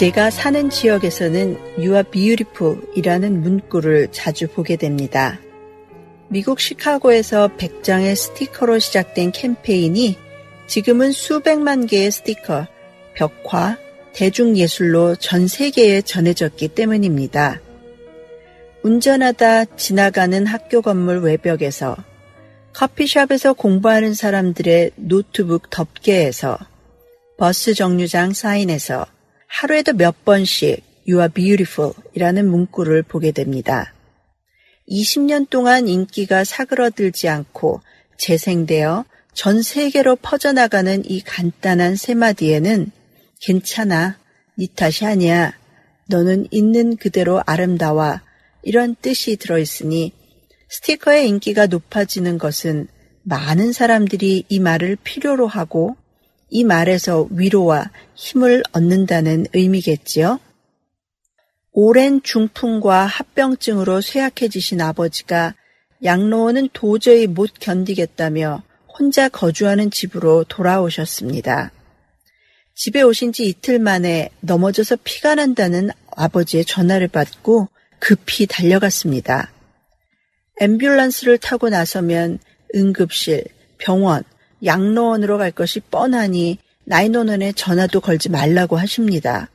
제가 사는 지역에서는 You are beautiful 이라는 문구를 자주 보게 됩니다. 미국 시카고에서 100장의 스티커로 시작된 캠페인이 지금은 수백만 개의 스티커, 벽화, 대중예술로 전 세계에 전해졌기 때문입니다. 운전하다 지나가는 학교 건물 외벽에서 커피숍에서 공부하는 사람들의 노트북 덮개에서 버스 정류장 사인에서 하루에도 몇 번씩 You are beautiful 이라는 문구를 보게 됩니다. 20년 동안 인기가 사그러들지 않고 재생되어 전 세계로 퍼져나가는 이 간단한 세 마디에는 괜찮아, 네 탓이 아니야, 너는 있는 그대로 아름다워 이런 뜻이 들어있으니 스티커의 인기가 높아지는 것은 많은 사람들이 이 말을 필요로 하고 이 말에서 위로와 힘을 얻는다는 의미겠지요. 오랜 중풍과 합병증으로 쇠약해지신 아버지가 양로원은 도저히 못 견디겠다며 혼자 거주하는 집으로 돌아오셨습니다. 집에 오신 지 이틀 만에 넘어져서 피가 난다는 아버지의 전화를 받고 급히 달려갔습니다. 앰뷸런스를 타고 나서면 응급실, 병원, 양로원으로 갈 것이 뻔하니 나인원원에 전화도 걸지 말라고 하십니다.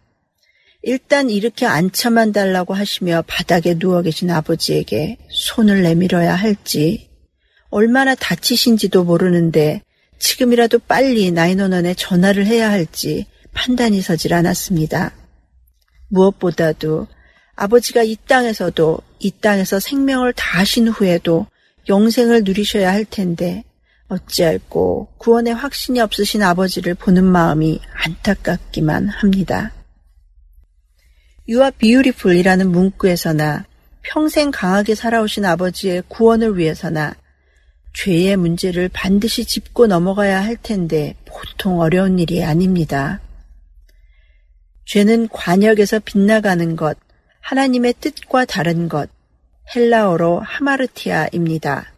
일단 이렇게 앉혀만 달라고 하시며 바닥에 누워 계신 아버지에게 손을 내밀어야 할지 얼마나 다치신지도 모르는데 지금이라도 빨리 나인원원에 전화를 해야 할지 판단이 서질 않았습니다. 무엇보다도 아버지가 이 땅에서도 이 땅에서 생명을 다하신 후에도 영생을 누리셔야 할 텐데 어찌할꼬 구원의 확신이 없으신 아버지를 보는 마음이 안타깝기만 합니다. You are beautiful 이라는 문구에서나 평생 강하게 살아오신 아버지의 구원을 위해서나 죄의 문제를 반드시 짚고 넘어가야 할 텐데 보통 어려운 일이 아닙니다. 죄는 관역에서 빗나가는 것, 하나님의 뜻과 다른 것, 헬라어로 하마르티아입니다.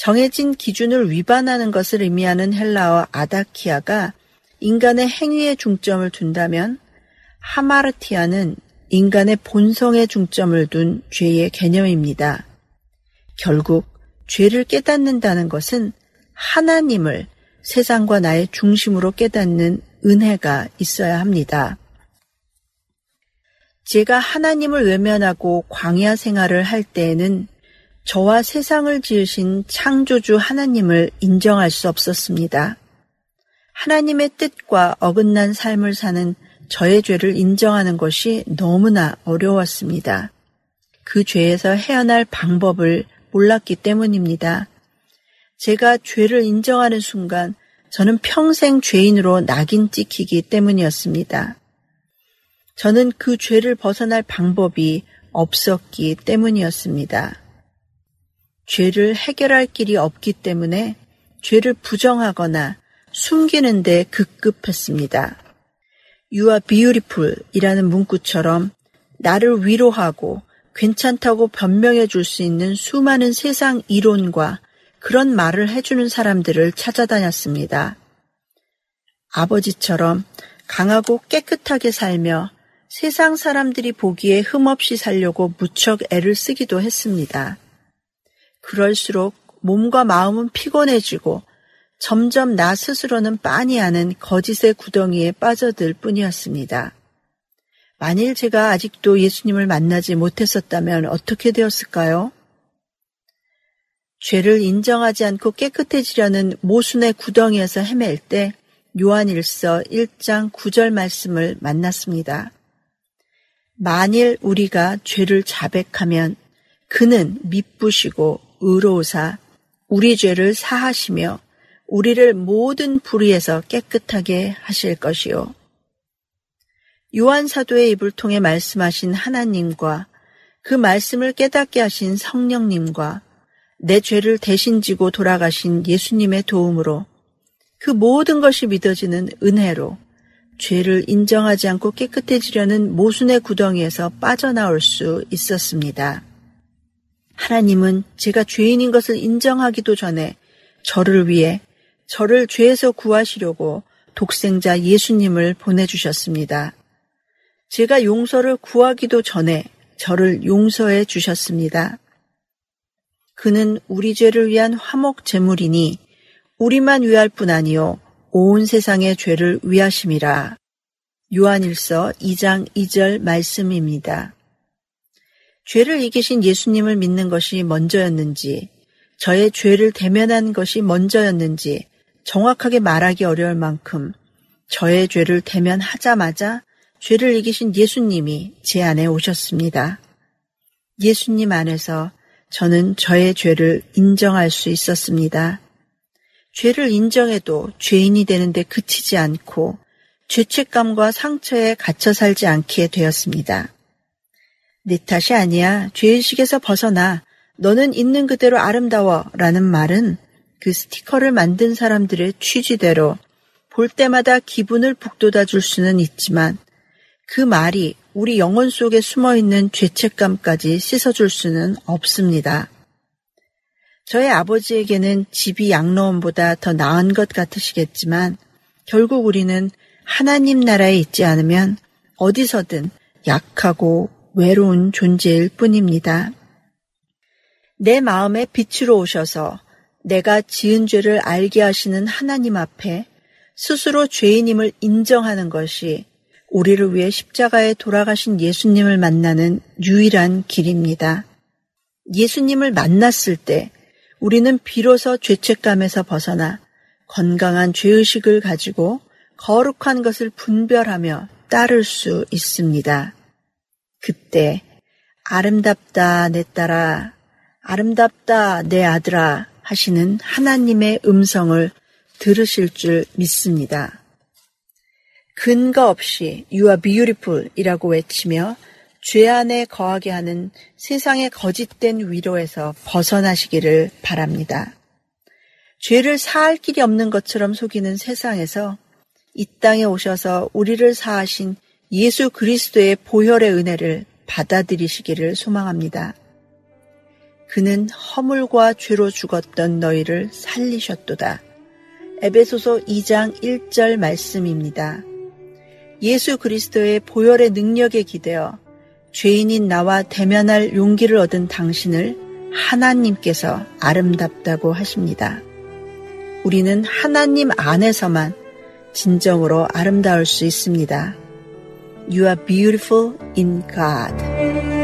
정해진 기준을 위반하는 것을 의미하는 헬라어 아다키아가 인간의 행위에 중점을 둔다면 하마르티아는 인간의 본성에 중점을 둔 죄의 개념입니다. 결국 죄를 깨닫는다는 것은 하나님을 세상과 나의 중심으로 깨닫는 은혜가 있어야 합니다. 제가 하나님을 외면하고 광야 생활을 할 때에는 저와 세상을 지으신 창조주 하나님을 인정할 수 없었습니다. 하나님의 뜻과 어긋난 삶을 사는 저의 죄를 인정하는 것이 너무나 어려웠습니다. 그 죄에서 헤어날 방법을 몰랐기 때문입니다. 제가 죄를 인정하는 순간 저는 평생 죄인으로 낙인 찍히기 때문이었습니다. 저는 그 죄를 벗어날 방법이 없었기 때문이었습니다. 죄를 해결할 길이 없기 때문에 죄를 부정하거나 숨기는 데 급급했습니다. You are beautiful 이라는 문구처럼 나를 위로하고 괜찮다고 변명해 줄 수 있는 수많은 세상 이론과 그런 말을 해주는 사람들을 찾아다녔습니다. 아버지처럼 강하고 깨끗하게 살며 세상 사람들이 보기에 흠없이 살려고 무척 애를 쓰기도 했습니다. 그럴수록 몸과 마음은 피곤해지고 점점 나 스스로는 빤히 아는 거짓의 구덩이에 빠져들 뿐이었습니다. 만일 제가 아직도 예수님을 만나지 못했었다면 어떻게 되었을까요? 죄를 인정하지 않고 깨끗해지려는 모순의 구덩이에서 헤맬 때 요한일서 1장 9절 말씀을 만났습니다. 만일 우리가 죄를 자백하면 그는 미쁘시고 의로우사 우리 죄를 사하시며 우리를 모든 불의에서 깨끗하게 하실 것이요. 요한 사도의 입을 통해 말씀하신 하나님과 그 말씀을 깨닫게 하신 성령님과 내 죄를 대신 지고 돌아가신 예수님의 도움으로 그 모든 것이 믿어지는 은혜로 죄를 인정하지 않고 깨끗해지려는 모순의 구덩이에서 빠져나올 수 있었습니다. 하나님은 제가 죄인인 것을 인정하기도 전에 저를 위해 저를 죄에서 구하시려고 독생자 예수님을 보내주셨습니다. 제가 용서를 구하기도 전에 저를 용서해 주셨습니다. 그는 우리 죄를 위한 화목 제물이니 우리만 위할 뿐 아니요 온 세상의 죄를 위하심이라. 요한일서 2장 2절 말씀입니다. 죄를 이기신 예수님을 믿는 것이 먼저였는지, 저의 죄를 대면한 것이 먼저였는지 정확하게 말하기 어려울 만큼 저의 죄를 대면하자마자 죄를 이기신 예수님이 제 안에 오셨습니다. 예수님 안에서 저는 저의 죄를 인정할 수 있었습니다. 죄를 인정해도 죄인이 되는데 그치지 않고 죄책감과 상처에 갇혀 살지 않게 되었습니다. 내 탓이 아니야. 죄의식에서 벗어나. 너는 있는 그대로 아름다워. 라는 말은 그 스티커를 만든 사람들의 취지대로 볼 때마다 기분을 북돋아 줄 수는 있지만 그 말이 우리 영혼 속에 숨어 있는 죄책감까지 씻어줄 수는 없습니다. 저의 아버지에게는 집이 양로원보다 더 나은 것 같으시겠지만 결국 우리는 하나님 나라에 있지 않으면 어디서든 약하고 외로운 존재일 뿐입니다. 내 마음에 빛으로 오셔서 내가 지은 죄를 알게 하시는 하나님 앞에 스스로 죄인임을 인정하는 것이 우리를 위해 십자가에 돌아가신 예수님을 만나는 유일한 길입니다. 예수님을 만났을 때 우리는 비로소 죄책감에서 벗어나 건강한 죄의식을 가지고 거룩한 것을 분별하며 따를 수 있습니다. 그때 아름답다 내 딸아, 아름답다 내 아들아 하시는 하나님의 음성을 들으실 줄 믿습니다. 근거 없이 You are beautiful 이라고 외치며 죄 안에 거하게 하는 세상의 거짓된 위로에서 벗어나시기를 바랍니다. 죄를 사할 길이 없는 것처럼 속이는 세상에서 이 땅에 오셔서 우리를 사하신 예수 그리스도의 보혈의 은혜를 받아들이시기를 소망합니다. 그는 허물과 죄로 죽었던 너희를 살리셨도다. 에베소서 2장 1절 말씀입니다. 예수 그리스도의 보혈의 능력에 기대어 죄인인 나와 대면할 용기를 얻은 당신을 하나님께서 아름답다고 하십니다. 우리는 하나님 안에서만 진정으로 아름다울 수 있습니다. You are beautiful in God.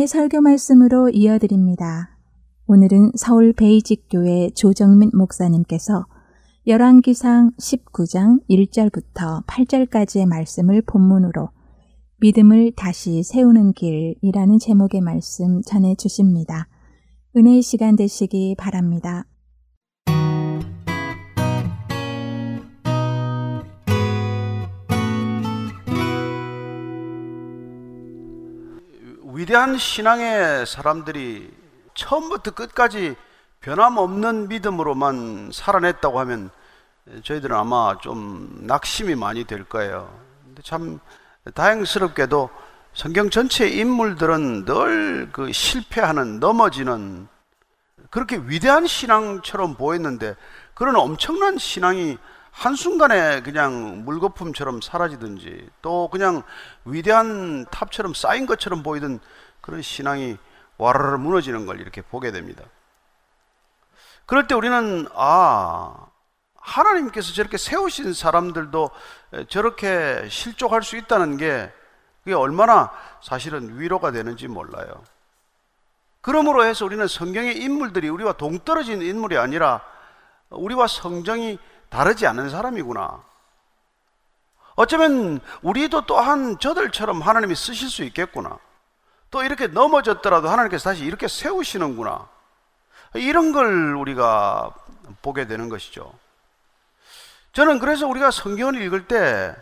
은혜의 설교 말씀으로 이어드립니다. 오늘은 서울 베이직교회 조정민 목사님께서 열왕기상 19장 1절부터 8절까지의 말씀을 본문으로 믿음을 다시 세우는 길이라는 제목의 말씀 전해 주십니다. 은혜의 시간 되시기 바랍니다. 위대한 신앙의 사람들이 처음부터 끝까지 변함없는 믿음으로만 살아냈다고 하면 저희들은 아마 좀 낙심이 많이 될 거예요. 근데 참 다행스럽게도 성경 전체 인물들은 늘 그 실패하는, 넘어지는 그렇게 위대한 신앙처럼 보였는데 그런 엄청난 신앙이 한순간에 그냥 물거품처럼 사라지든지 또 그냥 위대한 탑처럼 쌓인 것처럼 보이던 그런 신앙이 와르르 무너지는 걸 이렇게 보게 됩니다. 그럴 때 우리는 아 하나님께서 저렇게 세우신 사람들도 저렇게 실족할 수 있다는 게 그게 얼마나 사실은 위로가 되는지 몰라요. 그러므로 해서 우리는 성경의 인물들이 우리와 동떨어진 인물이 아니라 우리와 성정이 다르지 않은 사람이구나. 어쩌면 우리도 또한 저들처럼 하나님이 쓰실 수 있겠구나. 또 이렇게 넘어졌더라도 하나님께서 다시 이렇게 세우시는구나. 이런 걸 우리가 보게 되는 것이죠. 저는 그래서 우리가 성경을 읽을 때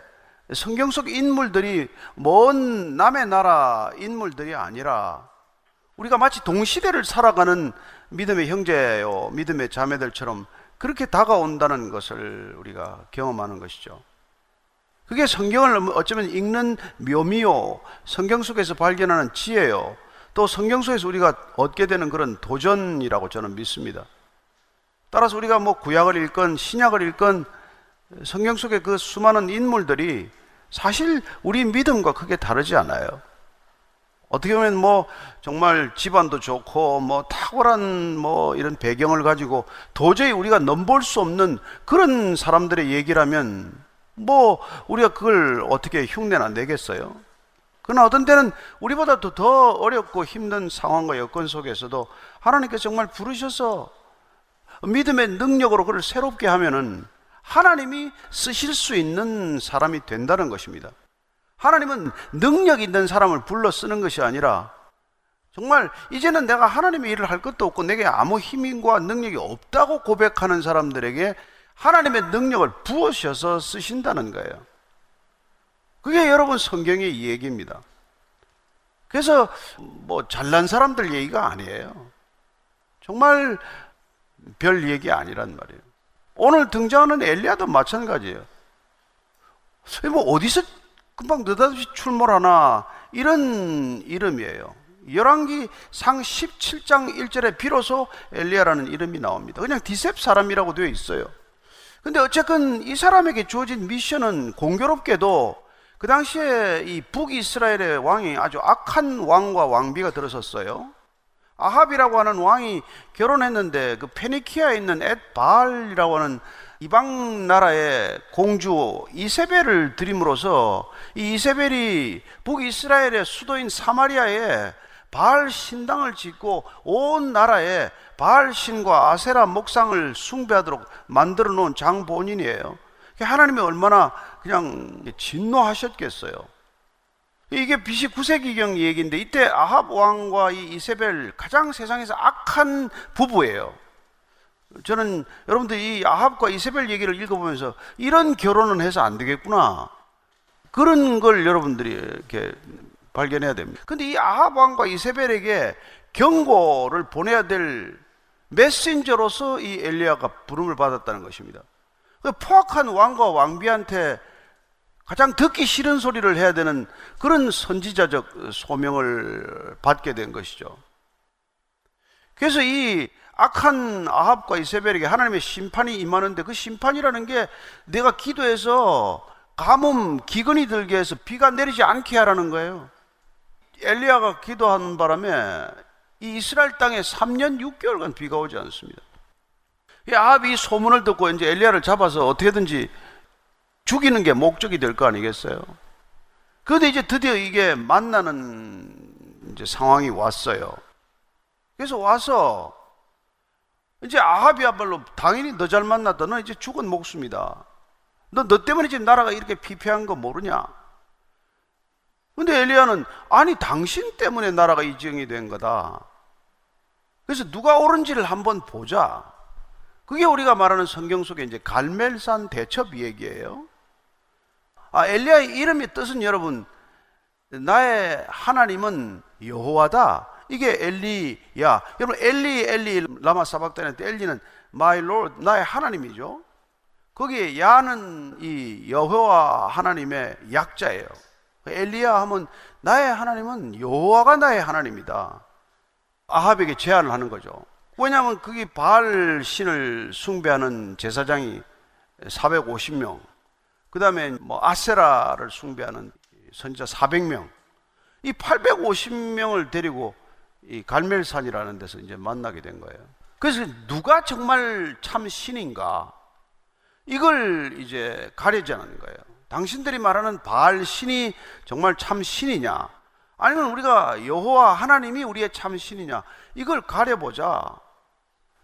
성경 속 인물들이 먼 남의 나라 인물들이 아니라 우리가 마치 동시대를 살아가는 믿음의 형제요, 믿음의 자매들처럼 그렇게 다가온다는 것을 우리가 경험하는 것이죠. 그게 성경을 어쩌면 읽는 묘미요, 성경 속에서 발견하는 지혜요, 또 성경 속에서 우리가 얻게 되는 그런 도전이라고 저는 믿습니다. 따라서 우리가 뭐 구약을 읽건 신약을 읽건 성경 속의 그 수많은 인물들이 사실 우리 믿음과 크게 다르지 않아요. 어떻게 보면 뭐 정말 집안도 좋고 뭐 탁월한 뭐 이런 배경을 가지고 도저히 우리가 넘볼 수 없는 그런 사람들의 얘기라면 뭐 우리가 그걸 어떻게 흉내나 내겠어요? 그러나 어떤 때는 우리보다도 더 어렵고 힘든 상황과 여건 속에서도 하나님께서 정말 부르셔서 믿음의 능력으로 그를 새롭게 하면은 하나님이 쓰실 수 있는 사람이 된다는 것입니다. 하나님은 능력 있는 사람을 불러 쓰는 것이 아니라 정말 이제는 내가 하나님의 일을 할 것도 없고 내게 아무 힘과 능력이 없다고 고백하는 사람들에게 하나님의 능력을 부으셔서 쓰신다는 거예요. 그게 여러분 성경의 얘기입니다. 그래서 뭐 잘난 사람들 얘기가 아니에요. 정말 별 얘기 아니란 말이에요. 오늘 등장하는 엘리야도 마찬가지예요. 뭐 어디서 금방 느닷없이 출몰하나 이런 이름이에요. 열왕기 상 17장 1절에 비로소 엘리야라는 이름이 나옵니다. 그냥 디셉 사람이라고 되어 있어요. 근데 어쨌든 이 사람에게 주어진 미션은 공교롭게도 그 당시에 이 북이스라엘의 왕이 아주 악한 왕과 왕비가 들어섰어요. 아합이라고 하는 왕이 결혼했는데 그 페니키아에 있는 엣바알이라고 하는 이방 나라의 공주 이세벨을 드림으로써 이 이세벨이 북이스라엘의 수도인 사마리아에 바알 신당을 짓고 온 나라에 바알 신과 아세라 목상을 숭배하도록 만들어 놓은 장본인이에요. 하나님이 얼마나 그냥 진노하셨겠어요. 이게 BC 9세기경 얘기인데 이때 아합 왕과 이 이세벨 가장 세상에서 악한 부부예요. 저는 여러분들 이 아합과 이세벨 얘기를 읽어보면서 이런 결혼은 해서 안 되겠구나. 그런 걸 여러분들이 이렇게 발견해야 됩니다. 근데 이 아합 왕과 이세벨에게 경고를 보내야 될 메신저로서 이 엘리야가 부름을 받았다는 것입니다. 그 포악한 왕과 왕비한테 가장 듣기 싫은 소리를 해야 되는 그런 선지자적 소명을 받게 된 것이죠. 그래서 이 악한 아합과 이세벨에게 하나님의 심판이 임하는데 그 심판이라는 게 내가 기도해서 가뭄 기근이 들게 해서 비가 내리지 않게 하라는 거예요. 엘리야가 기도하는 바람에 이 이스라엘 땅에 3년 6개월간 비가 오지 않습니다. 이 아합이 소문을 듣고 이제 엘리야를 잡아서 어떻게든지 죽이는 게 목적이 될 거 아니겠어요? 그런데 이제 드디어 이게 만나는 이제 상황이 왔어요. 그래서 와서 이제 아합이야말로 당연히 너 잘 만났다. 너 이제 죽은 목숨이다. 너, 너 때문에 지금 나라가 이렇게 피폐한 거 모르냐? 근데 엘리야는 아니 당신 때문에 나라가 이 지경이 된 거다. 그래서 누가 옳은지를 한번 보자. 그게 우리가 말하는 성경 속에 이제 갈멜산 대첩 얘기예요. 아 엘리야의 이름의 뜻은 여러분 나의 하나님은 여호와다. 이게 엘리야. 여러분 엘리 엘리 라마 사박단에 엘리는 my lord 나의 하나님이죠. 거기에 야는 이 여호와 하나님의 약자예요. 엘리야 하면 나의 하나님은 여호와가 나의 하나님이다. 아합에게 제안을 하는 거죠. 왜냐하면 그게 바알 신을 숭배하는 제사장이 450명, 그 다음에 뭐 아세라를 숭배하는 선지자 400명, 이 850명을 데리고 이 갈멜산이라는 데서 이제 만나게 된 거예요. 그래서 누가 정말 참 신인가? 이걸 이제 가려자는 거예요. 당신들이 말하는 바알 신이 정말 참 신이냐? 아니면 우리가 여호와 하나님이 우리의 참 신이냐? 이걸 가려보자.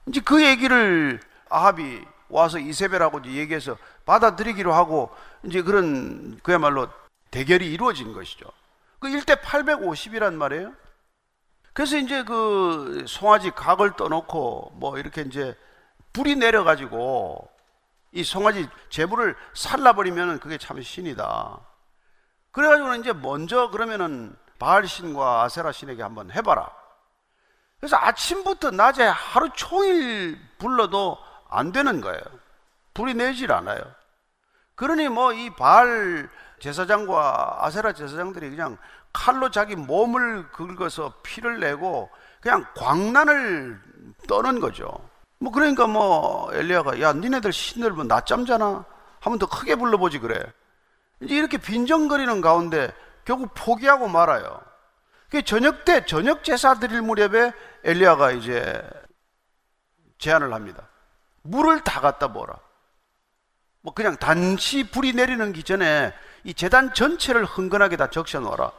이제 그 얘기를 아합이 와서 이세벨하고 얘기해서 받아들이기로 하고 이제 그런 그야말로 대결이 이루어진 것이죠. 그 1대 850이란 말이에요. 그래서 이제 그 송아지 각을 떠놓고 뭐 이렇게 이제 불이 내려가지고 이 송아지 재물을 살라버리면 그게 참 신이다. 그래가지고는 이제 먼저 그러면은 바알 신과 아세라 신에게 한번 해봐라. 그래서 아침부터 낮에 하루 종일 불러도 안 되는 거예요. 불이 내질 않아요. 그러니 뭐 이 바알 제사장과 아세라 제사장들이 그냥 칼로 자기 몸을 긁어서 피를 내고 그냥 광란을 떠는 거죠. 뭐 그러니까 뭐 엘리야가 야 니네들 신들 뭐 낮잠 자나 한번 더 크게 불러보지 그래. 이제 이렇게 빈정거리는 가운데 결국 포기하고 말아요. 그 저녁 때 저녁 제사 드릴 무렵에 엘리야가 이제 제안을 합니다. 물을 다 갖다 보라. 뭐 그냥 단시 불이 내리는 기전에 이 재단 전체를 흥건하게 다 적셔 놓아라.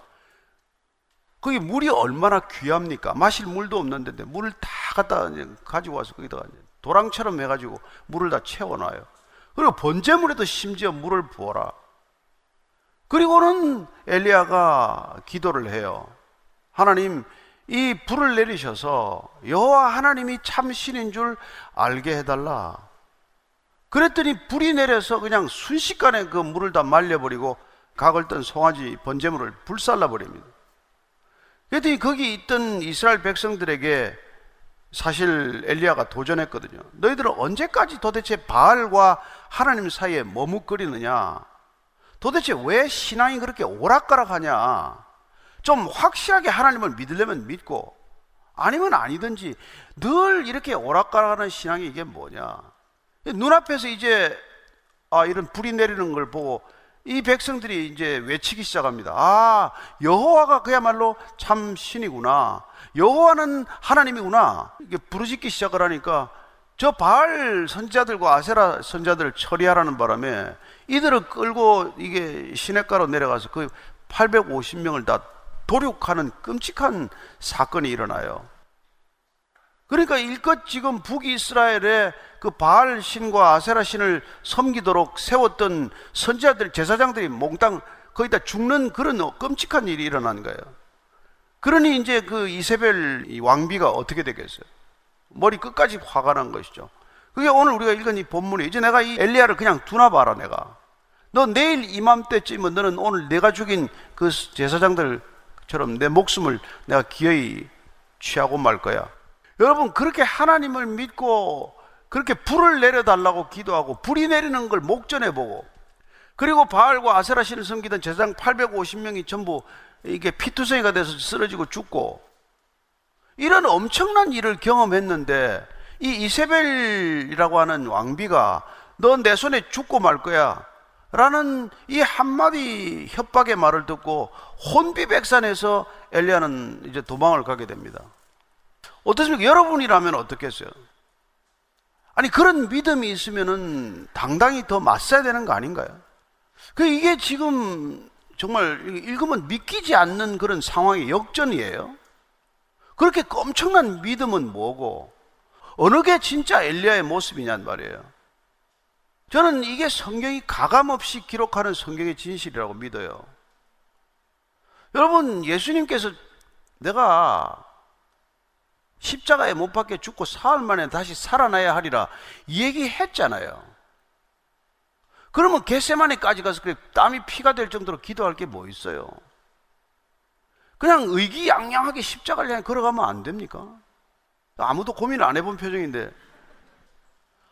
거기 물이 얼마나 귀합니까? 마실 물도 없는데 물을 다 갖다 가지고 와서 거기다가 도랑처럼 해가지고 물을 다 채워놔요. 그리고 번제물에도 심지어 물을 부어라. 그리고는 엘리야가 기도를 해요. 하나님, 이 불을 내리셔서 여호와 하나님이 참 신인 줄 알게 해달라. 그랬더니 불이 내려서 그냥 순식간에 그 물을 다 말려버리고 각을 뜬 송아지 번제물을 불살라 버립니다. 그랬더니 거기 있던 이스라엘 백성들에게 사실 엘리야가 도전했거든요. 너희들은 언제까지 도대체 바알과 하나님 사이에 머뭇거리느냐? 도대체 왜 신앙이 그렇게 오락가락하냐? 좀 확실하게 하나님을 믿으려면 믿고 아니면 아니든지 늘 이렇게 오락가락하는 신앙이 이게 뭐냐? 눈앞에서 이제 아 이런 불이 내리는 걸 보고 이 백성들이 이제 외치기 시작합니다. 아, 여호와가 그야말로 참 신이구나. 여호와는 하나님이구나. 이게 부르짖기 시작을 하니까 저 바알 선자들과 아세라 선자들을 처리하라는 바람에 이들을 끌고 이게 시냇가로 내려가서 그 850명을 다 도륙하는 끔찍한 사건이 일어나요. 그러니까 일껏 지금 북이스라엘에 그 바알 신과 아세라 신을 섬기도록 세웠던 선지자들, 제사장들이 몽땅 거기다 죽는 그런 끔찍한 일이 일어난 거예요. 그러니 이제 그 이세벨 왕비가 어떻게 되겠어요? 머리 끝까지 화가 난 것이죠. 그게 오늘 우리가 읽은 이 본문에 이제 내가 이 엘리야를 그냥 두나 봐라 내가. 너 내일 이맘때쯤은 너는 오늘 내가 죽인 그 제사장들처럼 내 목숨을 내가 기어이 취하고 말 거야. 여러분 그렇게 하나님을 믿고 그렇게 불을 내려달라고 기도하고 불이 내리는 걸 목전에 보고 그리고 바알과 아세라 신을 섬기던 제사장 850명이 전부 이게 피투성이가 돼서 쓰러지고 죽고 이런 엄청난 일을 경험했는데 이 이세벨이라고 하는 왕비가 너내 손에 죽고 말 거야 라는 이 한마디 협박의 말을 듣고 혼비백산해서 엘리야는 이제 도망을 가게 됩니다. 어떻습니까? 여러분이라면 어떻겠어요? 아니 그런 믿음이 있으면은 당당히 더 맞서야 되는 거 아닌가요? 그 이게 지금 정말 읽으면 믿기지 않는 그런 상황의 역전이에요. 그렇게 엄청난 믿음은 뭐고 어느 게 진짜 엘리야의 모습이냔 말이에요. 저는 이게 성경이 가감 없이 기록하는 성경의 진실이라고 믿어요. 여러분, 예수님께서 내가 십자가에 못 박혀 죽고 사흘 만에 다시 살아나야 하리라 이 얘기 했잖아요. 그러면 겟세마네까지 가서 그래 땀이 피가 될 정도로 기도할 게 뭐 있어요? 그냥 의기양양하게 십자가를 향해 걸어가면 안 됩니까? 아무도 고민을 안 해본 표정인데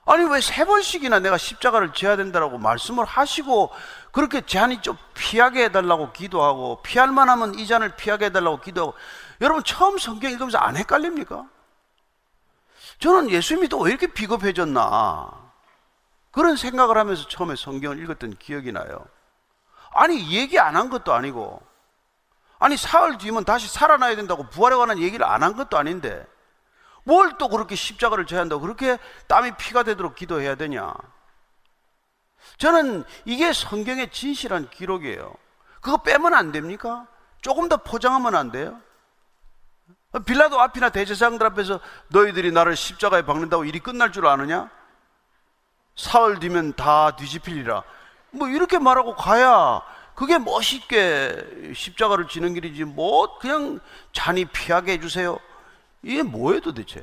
아니 왜 세 번씩이나 내가 십자가를 지어야 된다고 말씀을 하시고 그렇게 제한이 좀 피하게 해달라고 기도하고 피할 만하면 이 잔을 피하게 해달라고 기도하고 여러분 처음 성경 읽으면서 안 헷갈립니까? 저는 예수님이 또왜 이렇게 비겁해졌나 그런 생각을 하면서 처음에 성경을 읽었던 기억이 나요. 아니 얘기 안 한 것도 아니고 아니 사흘 뒤면 다시 살아나야 된다고 부활에 관한 얘기를 안 한 것도 아닌데 뭘 또 그렇게 십자가를 져야 한다고 그렇게 땀이 피가 되도록 기도해야 되냐? 저는 이게 성경의 진실한 기록이에요. 그거 빼면 안 됩니까? 조금 더 포장하면 안 돼요? 빌라도 앞이나 대제사장들 앞에서 너희들이 나를 십자가에 박는다고 일이 끝날 줄 아느냐? 사흘 뒤면 다 뒤집히리라. 뭐 이렇게 말하고 가야 그게 멋있게 십자가를 지는 길이지 뭐 그냥 잔이 피하게 해주세요. 이게 뭐예요 도대체?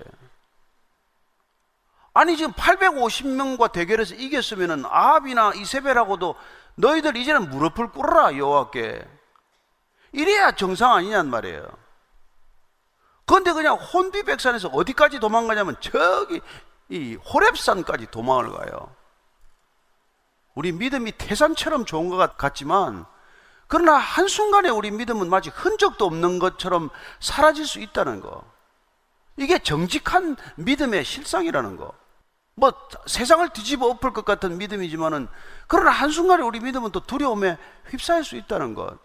아니 지금 850명과 대결해서 이겼으면은 아합이나 이세벨하고도 너희들 이제는 무릎을 꿇어라 여호와께 이래야 정상 아니냔 말이에요. 그런데 그냥 혼비백산에서 어디까지 도망가냐면 저기 이 호랩산까지 도망을 가요. 우리 믿음이 태산처럼 좋은 것 같지만 그러나 한순간에 우리 믿음은 마치 흔적도 없는 것처럼 사라질 수 있다는 거. 이게 정직한 믿음의 실상이라는 거. 뭐 세상을 뒤집어 엎을 것 같은 믿음이지만은 그러나 한순간에 우리 믿음은 또 두려움에 휩싸일 수 있다는 것.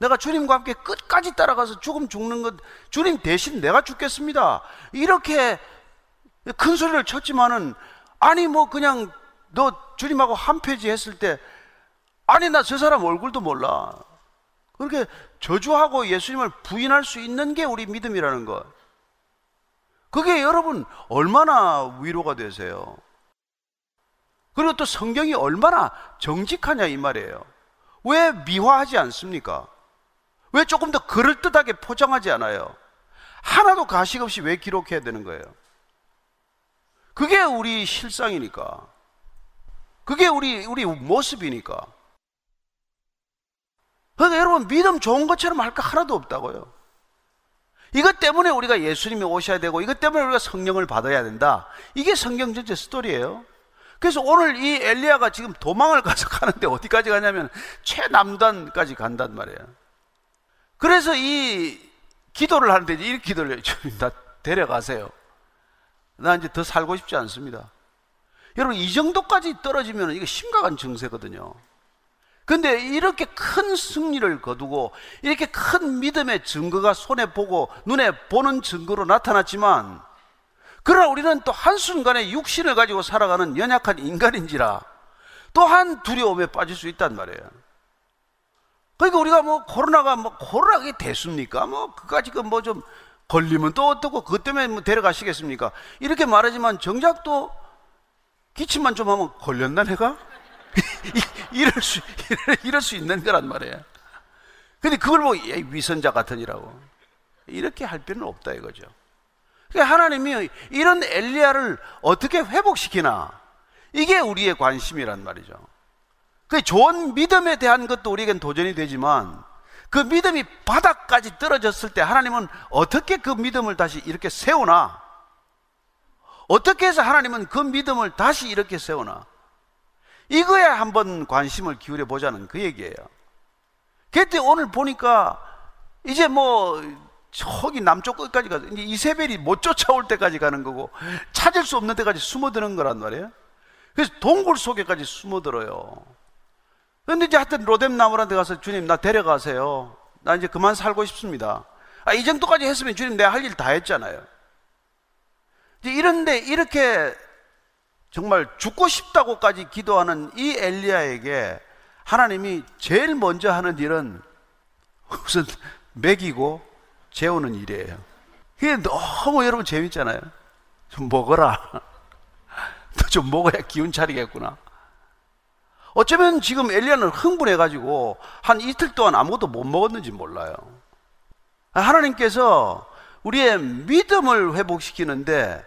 내가 주님과 함께 끝까지 따라가서 죽음 죽는 것, 주님 대신 내가 죽겠습니다. 이렇게 큰 소리를 쳤지만은 아니 뭐 그냥 너 주님하고 한 페이지 했을 때 아니 나 저 사람 얼굴도 몰라. 그렇게 저주하고 예수님을 부인할 수 있는 게 우리 믿음이라는 것. 그게 여러분 얼마나 위로가 되세요? 그리고 또 성경이 얼마나 정직하냐 이 말이에요. 왜 미화하지 않습니까? 왜 조금 더 그럴듯하게 포장하지 않아요? 하나도 가식 없이 왜 기록해야 되는 거예요? 그게 우리 실상이니까. 그게 우리, 우리 모습이니까. 그러니까 여러분, 믿음 좋은 것처럼 할 거 하나도 없다고요. 이것 때문에 우리가 예수님이 오셔야 되고, 이것 때문에 우리가 성령을 받아야 된다. 이게 성경 전체 스토리예요. 그래서 오늘 이 엘리야가 지금 도망을 가서 가는데 어디까지 가냐면 최남단까지 간단 말이에요. 그래서 이 기도를 하는데 이 기도를 다 데려가세요. 나 이제 더 살고 싶지 않습니다. 여러분, 이 정도까지 떨어지면 이게 심각한 증세거든요. 근데 이렇게 큰 승리를 거두고 이렇게 큰 믿음의 증거가 손에 보고 눈에 보는 증거로 나타났지만 그러나 우리는 또 한순간에 육신을 가지고 살아가는 연약한 인간인지라 또한 두려움에 빠질 수 있단 말이에요. 그러니까 우리가 뭐 코로나가 뭐 코로나가 됐습니까? 뭐 그까지 그 뭐 좀 걸리면 또 어떻고 그것 때문에 뭐 데려가시겠습니까? 이렇게 말하지만 정작 또 기침만 좀 하면 걸렸나 내가? 이럴 수 이럴 수 있는 거란 말이에요. 근데 그걸 뭐 위선자 같으니라고 이렇게 할 필요는 없다 이거죠. 그러니까 하나님이 이런 엘리야를 어떻게 회복시키나 이게 우리의 관심이란 말이죠. 그 좋은 믿음에 대한 것도 우리에겐 도전이 되지만 그 믿음이 바닥까지 떨어졌을 때 하나님은 어떻게 그 믿음을 다시 이렇게 세우나? 어떻게 해서 하나님은 그 믿음을 다시 이렇게 세우나? 이거에 한번 관심을 기울여 보자는 그 얘기예요. 그때 오늘 보니까 이제 뭐 저기 남쪽 끝까지 가서 이제 이세벨이 못 쫓아올 때까지 가는 거고 찾을 수 없는 데까지 숨어드는 거란 말이에요. 그래서 동굴 속에까지 숨어들어요. 그런데 이제 하여튼 로뎀 나무란데 가서 주님 나 데려가세요. 나 이제 그만 살고 싶습니다. 아, 이 정도까지 했으면 주님 내가 할 일 다 했잖아요. 이제 이런데 이렇게 정말 죽고 싶다고까지 기도하는 이 엘리야에게 하나님이 제일 먼저 하는 일은 우선 먹이고 재우는 일이에요. 그게 너무 여러분 재밌잖아요. 좀 먹어라. 너 좀 먹어야 기운 차리겠구나. 어쩌면 지금 엘리야는 흥분해가지고 한 이틀 동안 아무것도 못 먹었는지 몰라요. 하나님께서 우리의 믿음을 회복시키는데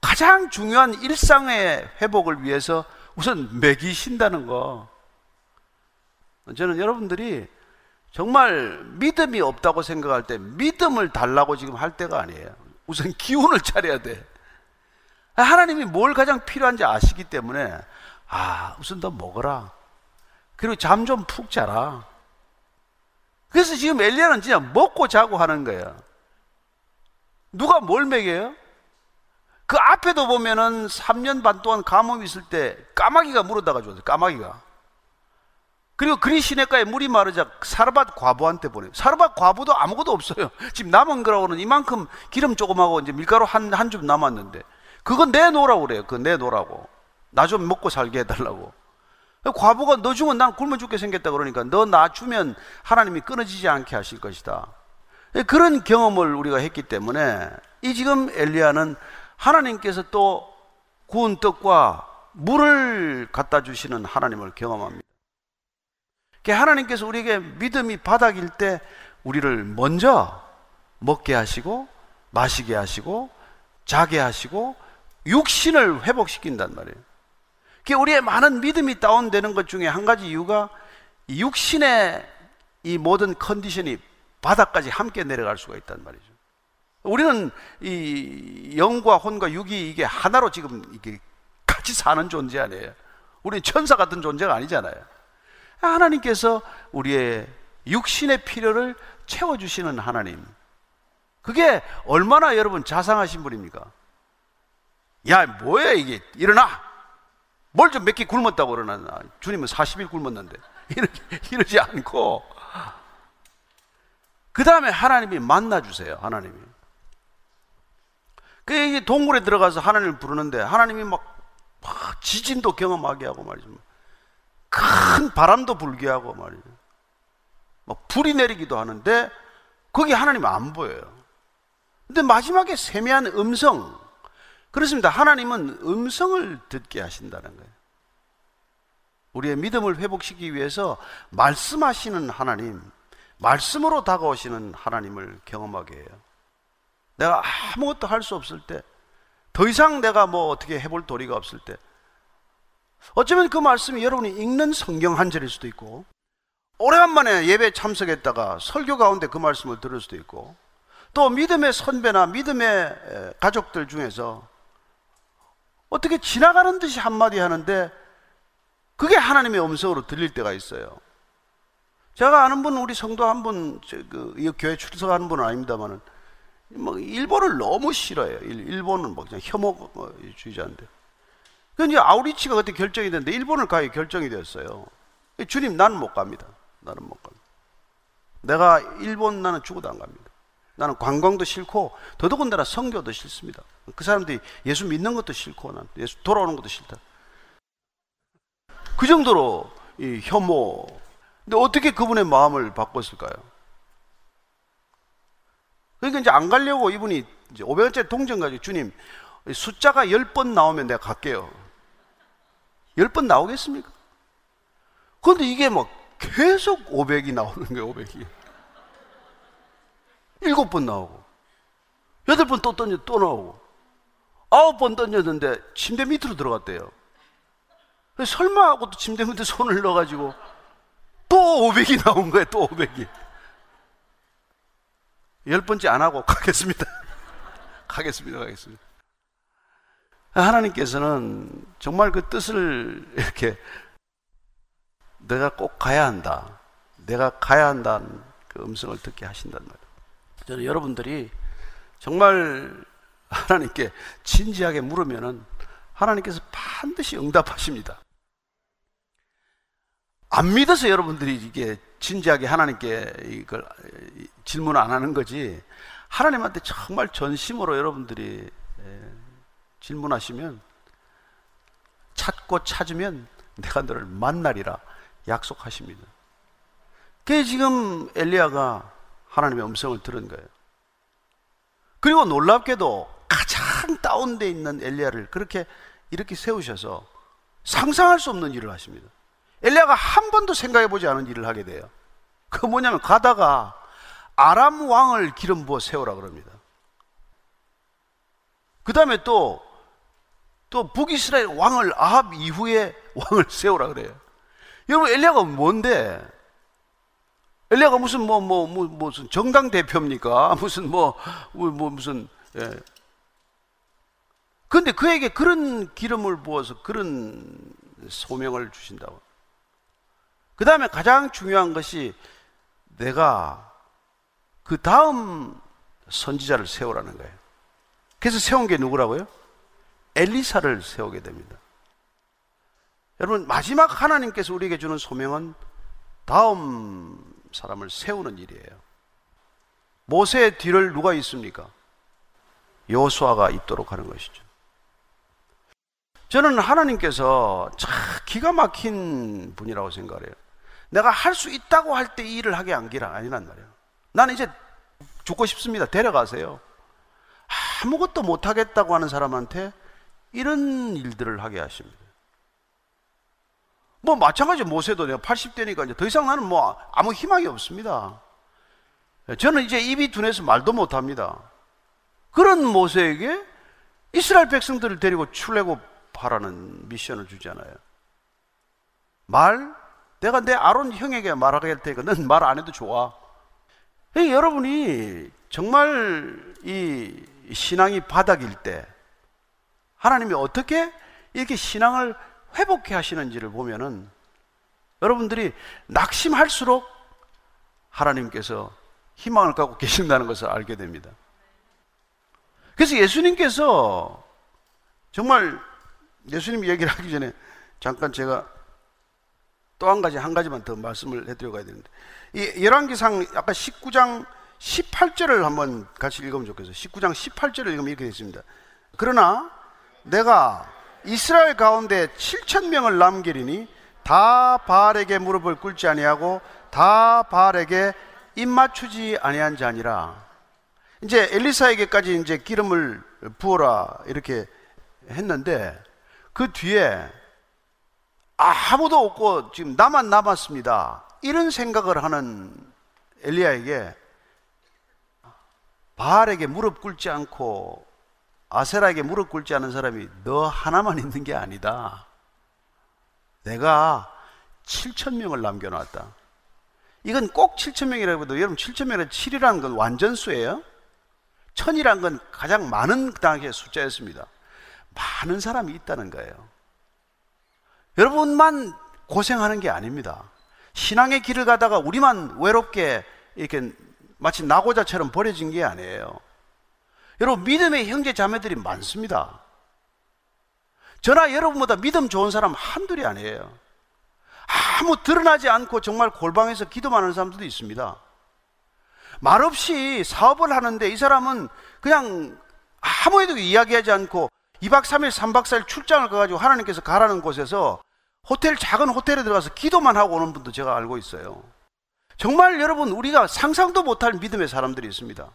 가장 중요한 일상의 회복을 위해서 우선 먹이신다는 거. 저는 여러분들이 정말 믿음이 없다고 생각할 때 믿음을 달라고 지금 할 때가 아니에요. 우선 기운을 차려야 돼. 하나님이 뭘 가장 필요한지 아시기 때문에 아, 우선 너 먹어라. 그리고 잠 좀 푹 자라. 그래서 지금 엘리야는 진짜 먹고 자고 하는 거예요. 누가 뭘 먹여요? 그 앞에도 보면은 3년 반 동안 가뭄이 있을 때 까마귀가 물어다가 줬어요. 까마귀가. 그리고 그리 시내가에 물이 마르자 사르밧 과부한테 보내요. 사르밧 과부도 아무것도 없어요. 지금 남은 거라고는 이만큼 기름 조금하고 이제 밀가루 한, 한 줌 남았는데. 그건 내놓으라고 그래요. 그거 내놓으라고. 나 좀 먹고 살게 해달라고. 과부가 너 주면 난 굶어 죽게 생겼다 그러니까 너 나 주면 하나님이 끊어지지 않게 하실 것이다. 그런 경험을 우리가 했기 때문에 이 지금 엘리야는 하나님께서 또 구운 떡과 물을 갖다 주시는 하나님을 경험합니다. 하나님께서 우리에게 믿음이 바닥일 때 우리를 먼저 먹게 하시고 마시게 하시고 자게 하시고 육신을 회복시킨단 말이에요. 우리의 많은 믿음이 다운되는 것 중에 한 가지 이유가 육신의 이 모든 컨디션이 바닥까지 함께 내려갈 수가 있단 말이죠. 우리는 이 영과 혼과 육이 이게 하나로 지금 이게 같이 사는 존재 아니에요. 우리는 천사 같은 존재가 아니잖아요. 하나님께서 우리의 육신의 필요를 채워주시는 하나님. 그게 얼마나 여러분 자상하신 분입니까? 야, 뭐야, 이게. 일어나! 뭘 좀 몇 개 굶었다고 그러나. 주님은 40일 굶었는데. 이러지, 이러지 않고. 그 다음에 하나님이 만나 주세요, 하나님이. 그 동굴에 들어가서 하나님을 부르는데 하나님이 막, 막 지진도 경험하게 하고 말이죠. 큰 바람도 불게 하고 말이죠. 막 불이 내리기도 하는데 거기 하나님 안 보여요. 근데 마지막에 세미한 음성. 그렇습니다. 하나님은 음성을 듣게 하신다는 거예요. 우리의 믿음을 회복시키기 위해서 말씀하시는 하나님, 말씀으로 다가오시는 하나님을 경험하게 해요. 내가 아무것도 할 수 없을 때, 더 이상 내가 뭐 어떻게 해볼 도리가 없을 때, 어쩌면 그 말씀이 여러분이 읽는 성경 한 절일 수도 있고, 오래간만에 예배 참석했다가 설교 가운데 그 말씀을 들을 수도 있고, 또 믿음의 선배나 믿음의 가족들 중에서 어떻게 지나가는 듯이 한마디 하는데 그게 하나님의 음성으로 들릴 때가 있어요. 제가 아는 분, 우리 성도 한 분, 그, 교회 출석하는 분은 아닙니다만은, 뭐, 일본을 너무 싫어해요. 일 본은 뭐, 그냥 혐오주의자인데. 그 이제 아우리치가 그때 결정이 됐는데 일본을 가기 결정이 됐어요. 주님 나는 못 갑니다. 나는 못 갑니다. 내가 일본 나는 죽어도 안 갑니다. 나는 관광도 싫고 더더군다나 성교도 싫습니다. 그 사람들이 예수 믿는 것도 싫고 난 예수 돌아오는 것도 싫다. 그 정도로 이 혐오. 근데 어떻게 그분의 마음을 바꿨을까요? 그러니까 이제 안 가려고 이분이 이제 500원짜리 동전 가지고 주님 숫자가 10번 나오면 내가 갈게요. 열번 나오겠습니까? 그런데 이게 막 계속 500이 나오는 거예요, 500이. 일곱 번 나오고, 여덟 번 또 던져 또 나오고, 아홉 번 던졌는데 침대 밑으로 들어갔대요. 설마 하고 또 침대 밑에 손을 넣어가지고 또 500이 나온 거예요, 또 500이. 열 번째 안 하고 가겠습니다. 가겠습니다, 가겠습니다. 하나님께서는 정말 그 뜻을 이렇게 내가 꼭 가야 한다. 내가 가야 한다는 그 음성을 듣게 하신단 말이에요. 저는 여러분들이 정말 하나님께 진지하게 물으면은 하나님께서 반드시 응답하십니다. 안 믿어서 여러분들이 이게 진지하게 하나님께 이걸 질문 안 하는 거지. 하나님한테 정말 전심으로 여러분들이 질문하시면 찾고 찾으면 내가 너를 만나리라 약속하십니다. 그게 지금 엘리야가 하나님의 음성을 들은 거예요. 그리고 놀랍게도 가장 다운돼 있는 엘리야를 그렇게 이렇게 세우셔서 상상할 수 없는 일을 하십니다. 엘리야가 한 번도 생각해 보지 않은 일을 하게 돼요. 그 뭐냐면 가다가 아람 왕을 기름 부어 세우라 그럽니다. 그 다음에 또, 또 북이스라엘 왕을 아합 이후에 왕을 세우라 그래요. 여러분, 엘리야가 뭔데? 엘리야가 무슨 뭐, 뭐, 뭐, 무슨 정당 대표입니까? 무슨 뭐, 뭐, 뭐 무슨, 예. 근데 그에게 그런 기름을 부어서 그런 소명을 주신다고. 그 다음에 가장 중요한 것이 내가 그 다음 선지자를 세우라는 거예요. 그래서 세운 게 누구라고요? 엘리사를 세우게 됩니다. 여러분, 마지막 하나님께서 우리에게 주는 소명은 다음 사람을 세우는 일이에요. 모세의 뒤를 누가 있습니까? 여수아가 있도록 하는 것이죠. 저는 하나님께서 참 기가 막힌 분이라고 생각해요. 내가 할 수 있다고 할때이 일을 하게 안기라 아니란 말이에요. 나는 이제 죽고 싶습니다. 데려가세요. 아무것도 못하겠다고 하는 사람한테 이런 일들을 하게 하십니다. 뭐 마찬가지 모세도 내가 80대니까 이제 더 이상 나는 뭐 아무 희망이 없습니다. 저는 이제 입이 둔해서 말도 못합니다. 그런 모세에게 이스라엘 백성들을 데리고 출애굽하라는 미션을 주잖아요. 말 내가 내 아론 형에게 말하게 할 테니까 넌 말 안 해도 좋아. 여러분이 정말 이 신앙이 바닥일 때 하나님이 어떻게 이렇게 신앙을 회복해 하시는지를 보면은 여러분들이 낙심할수록 하나님께서 희망을 갖고 계신다는 것을 알게 됩니다. 그래서 예수님께서 정말 예수님 얘기를 하기 전에 잠깐 제가 또 한 가지 한 가지만 더 말씀을 해드려 가야 되는데 이 열왕기상 아까 19장 18절을 한번 같이 읽으면 좋겠어요. 19장 18절을 읽으면 이렇게 되어 있습니다. 그러나 내가 이스라엘 가운데 7천 명을 남기리니 다 바알에게 무릎을 꿇지 아니하고 다 바알에게 입 맞추지 아니한 자니라. 이제 엘리사에게까지 이제 기름을 부어라 이렇게 했는데 그 뒤에 아무도 없고 지금 나만 남았습니다. 이런 생각을 하는 엘리야에게 바알에게 무릎 꿇지 않고 아세라에게 무릎 꿇지 않은 사람이 너 하나만 있는 게 아니다. 내가 7천 명을 남겨놨다. 이건 꼭 7천 명이라고 해도 여러분 7천 명에 7이라는 건 완전수예요. 천이란 건 가장 많은 당의 숫자였습니다. 많은 사람이 있다는 거예요. 여러분만 고생하는 게 아닙니다. 신앙의 길을 가다가 우리만 외롭게 이렇게 마치 나고자처럼 버려진 게 아니에요. 여러분, 믿음의 형제 자매들이 많습니다. 저나 여러분보다 믿음 좋은 사람 한둘이 아니에요. 아무 드러나지 않고 정말 골방에서 기도만 하는 사람들도 있습니다. 말없이 사업을 하는데 이 사람은 그냥 아무에도 이야기하지 않고 2박 3일, 3박 4일 출장을 가가지고 하나님께서 가라는 곳에서 호텔, 작은 호텔에 들어가서 기도만 하고 오는 분도 제가 알고 있어요. 정말 여러분, 우리가 상상도 못할 믿음의 사람들이 있습니다.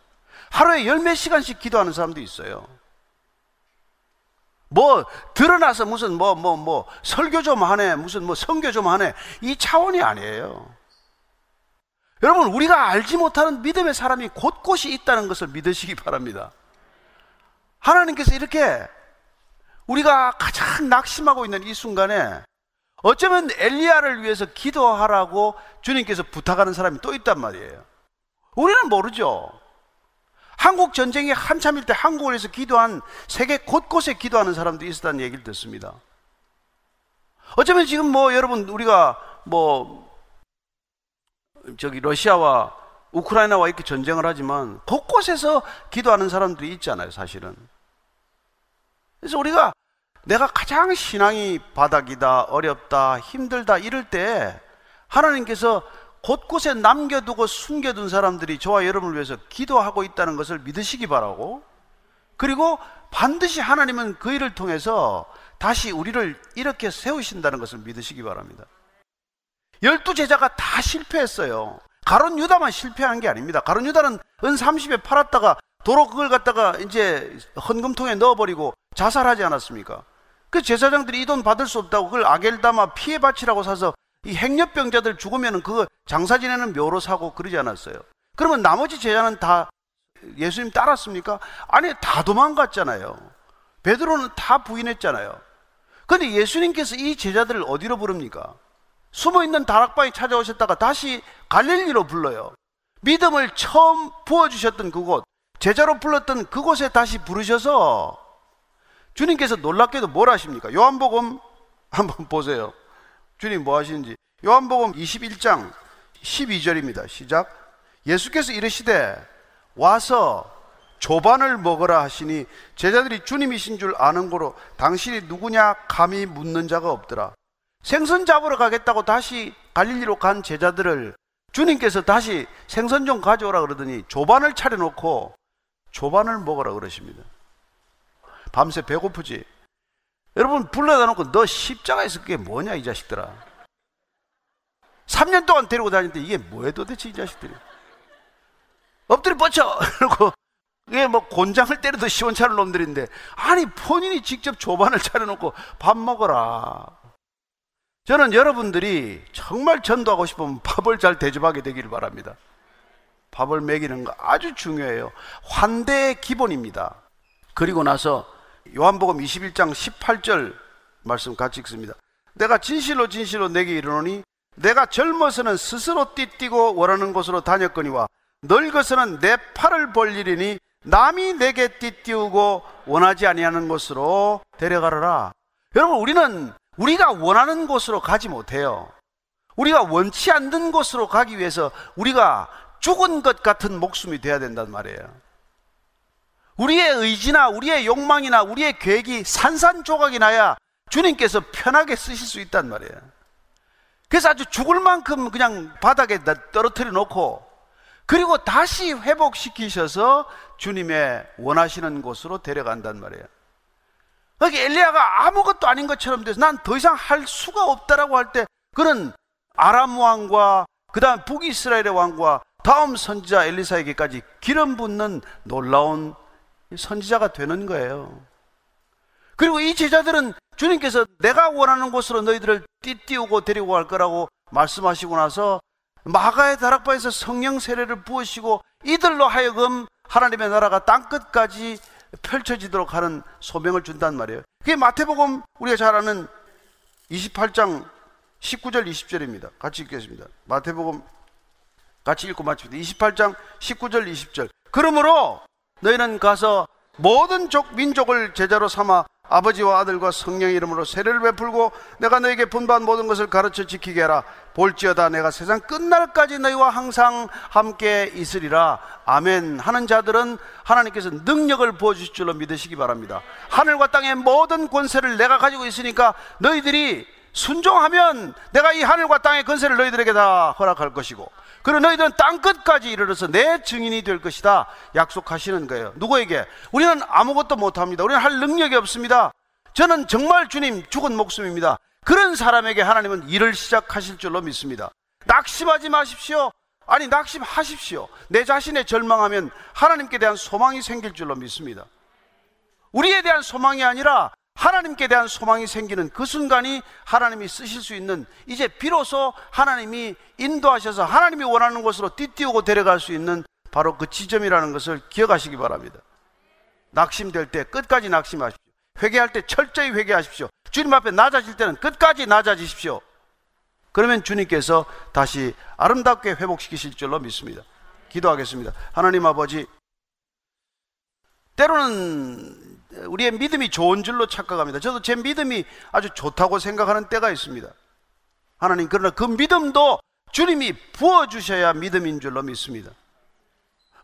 하루에 열 몇 시간씩 기도하는 사람도 있어요. 뭐, 드러나서 무슨 뭐, 뭐, 뭐, 설교 좀 하네, 무슨 뭐, 성교 좀 하네. 이 차원이 아니에요. 여러분, 우리가 알지 못하는 믿음의 사람이 곳곳이 있다는 것을 믿으시기 바랍니다. 하나님께서 이렇게 우리가 가장 낙심하고 있는 이 순간에 어쩌면 엘리야를 위해서 기도하라고 주님께서 부탁하는 사람이 또 있단 말이에요. 우리는 모르죠. 한국 전쟁이 한참일 때 한국을 위해서 기도한 세계 곳곳에 기도하는 사람도 있었다는 얘기를 듣습니다. 어쩌면 지금 뭐 여러분 우리가 뭐 저기 러시아와 우크라이나와 이렇게 전쟁을 하지만 곳곳에서 기도하는 사람들이 있잖아요, 사실은. 그래서 우리가 내가 가장 신앙이 바닥이다, 어렵다, 힘들다 이럴 때 하나님께서 곳곳에 남겨두고 숨겨둔 사람들이 저와 여러분을 위해서 기도하고 있다는 것을 믿으시기 바라고 그리고 반드시 하나님은 그 일을 통해서 다시 우리를 이렇게 세우신다는 것을 믿으시기 바랍니다. 열두 제자가 다 실패했어요. 가론 유다만 실패한 게 아닙니다. 가론 유다는 은 30에 팔았다가 도로 그걸 갖다가 이제 헌금통에 넣어버리고 자살하지 않았습니까? 그 제사장들이 이 돈 받을 수 없다고 그걸 아겔다마 피해 바치라고 사서 이 행렬병자들 죽으면 그거 장사 지내는 묘로 사고 그러지 않았어요. 그러면 나머지 제자는 다 예수님 따랐습니까? 아니, 다 도망갔잖아요. 베드로는 다 부인했잖아요. 근데 예수님께서 이 제자들을 어디로 부릅니까? 숨어 있는 다락방에 찾아오셨다가 다시 갈릴리로 불러요. 믿음을 처음 부어주셨던 그곳, 제자로 불렀던 그곳에 다시 부르셔서 주님께서 놀랍게도 뭘 하십니까? 요한복음 한번 보세요. 주님 뭐 하시는지. 요한복음 21장 12절입니다. 시작. 예수께서 이르시되 와서 조반을 먹으라 하시니 제자들이 주님이신 줄 아는 거로 당신이 누구냐 감히 묻는 자가 없더라. 생선 잡으러 가겠다고 다시 갈릴리로 간 제자들을 주님께서 다시 생선 좀 가져오라 그러더니 조반을 차려놓고 조반을 먹으라 그러십니다. 밤새 배고프지? 여러분 불러다 놓고 너 십자가에서 그게 뭐냐 이 자식들아. 3년 동안 데리고 다니는데 이게 뭐야 도대체 이 자식들이. 엎드려 뻗쳐! 그러고 이게 뭐 곤장을 때려도 시원찮은 놈들인데 아니 본인이 직접 조반을 차려놓고 밥 먹어라. 저는 여러분들이 정말 전도하고 싶으면 밥을 잘 대접하게 되기를 바랍니다. 밥을 먹이는 거 아주 중요해요. 환대의 기본입니다. 그리고 나서 요한복음 21장 18절 말씀 같이 읽습니다. 내가 진실로 진실로 내게 이르노니 내가 젊어서는 스스로 띠뛰고 원하는 곳으로 다녔거니와 늙어서는 내 팔을 벌리리니 남이 내게 띠띠우고 원하지 아니하는 곳으로 데려가라. 여러분 우리는 우리가 원하는 곳으로 가지 못해요. 우리가 원치 않는 곳으로 가기 위해서 우리가 죽은 것 같은 목숨이 돼야 된단 말이에요. 우리의 의지나 우리의 욕망이나 우리의 계획이 산산조각이 나야 주님께서 편하게 쓰실 수 있단 말이에요. 그래서 아주 죽을 만큼 그냥 바닥에 떨어뜨려 놓고 그리고 다시 회복시키셔서 주님의 원하시는 곳으로 데려간단 말이에요. 여기 엘리야가 아무것도 아닌 것처럼 돼서 난 더 이상 할 수가 없다라고 할 때 그는 아람 왕과 그다음 북이스라엘의 왕과 다음 선지자 엘리사에게까지 기름 붓는 놀라운 선지자가 되는 거예요. 그리고 이 제자들은 주님께서 내가 원하는 곳으로 너희들을 띠띠우고 데리고 갈 거라고 말씀하시고 나서 마가의 다락방에서 성령 세례를 부으시고 이들로 하여금 하나님의 나라가 땅끝까지 펼쳐지도록 하는 소명을 준단 말이에요. 그게 마태복음 우리가 잘 아는 28장 19절 20절입니다. 같이 읽겠습니다. 마태복음 같이 읽고 마칩니다. 28장 19절 20절. 그러므로 너희는 가서 모든 족 민족을 제자로 삼아 아버지와 아들과 성령의 이름으로 세례를 베풀고 내가 너에게 분반 모든 것을 가르쳐 지키게 하라. 볼지어다 내가 세상 끝날까지 너희와 항상 함께 있으리라. 아멘. 하는 자들은 하나님께서 능력을 부어주실 줄로 믿으시기 바랍니다. 하늘과 땅의 모든 권세를 내가 가지고 있으니까 너희들이 순종하면 내가 이 하늘과 땅의 권세를 너희들에게 다 허락할 것이고 그리고 너희들은 땅 끝까지 이르러서 내 증인이 될 것이다 약속하시는 거예요. 누구에게? 우리는 아무것도 못합니다. 우리는 할 능력이 없습니다. 저는 정말 주님 죽은 목숨입니다. 그런 사람에게 하나님은 일을 시작하실 줄로 믿습니다. 낙심하지 마십시오. 아니 낙심하십시오. 내 자신에 절망하면 하나님께 대한 소망이 생길 줄로 믿습니다. 우리에 대한 소망이 아니라 하나님께 대한 소망이 생기는 그 순간이 하나님이 쓰실 수 있는 이제 비로소 하나님이 인도하셔서 하나님이 원하는 곳으로 띠띠우고 데려갈 수 있는 바로 그 지점이라는 것을 기억하시기 바랍니다. 낙심될 때 끝까지 낙심하십시오. 회개할 때 철저히 회개하십시오. 주님 앞에 낮아질 때는 끝까지 낮아지십시오. 그러면 주님께서 다시 아름답게 회복시키실 줄로 믿습니다. 기도하겠습니다. 하나님 아버지, 때로는 우리의 믿음이 좋은 줄로 착각합니다. 저도 제 믿음이 아주 좋다고 생각하는 때가 있습니다. 하나님, 그러나 그 믿음도 주님이 부어 주셔야 믿음인 줄로 믿습니다.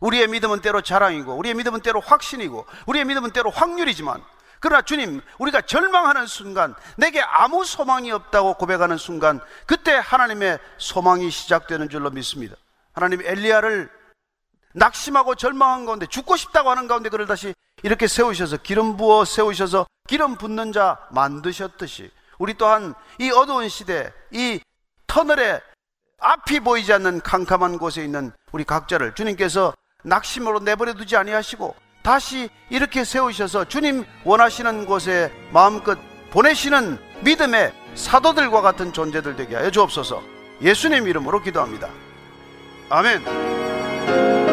우리의 믿음은 때로 자랑이고, 우리의 믿음은 때로 확신이고, 우리의 믿음은 때로 확률이지만, 그러나 주님, 우리가 절망하는 순간, 내게 아무 소망이 없다고 고백하는 순간, 그때 하나님의 소망이 시작되는 줄로 믿습니다. 하나님 엘리야를 낙심하고 절망한 가운데 죽고 싶다고 하는 가운데 그를 다시 이렇게 세우셔서 기름 부어 세우셔서 기름 붓는 자 만드셨듯이 우리 또한 이 어두운 시대 이 터널에 앞이 보이지 않는 캄캄한 곳에 있는 우리 각자를 주님께서 낙심으로 내버려 두지 아니하시고 다시 이렇게 세우셔서 주님 원하시는 곳에 마음껏 보내시는 믿음의 사도들과 같은 존재들 되게 하여 주옵소서 예수님 이름으로 기도합니다. 아멘.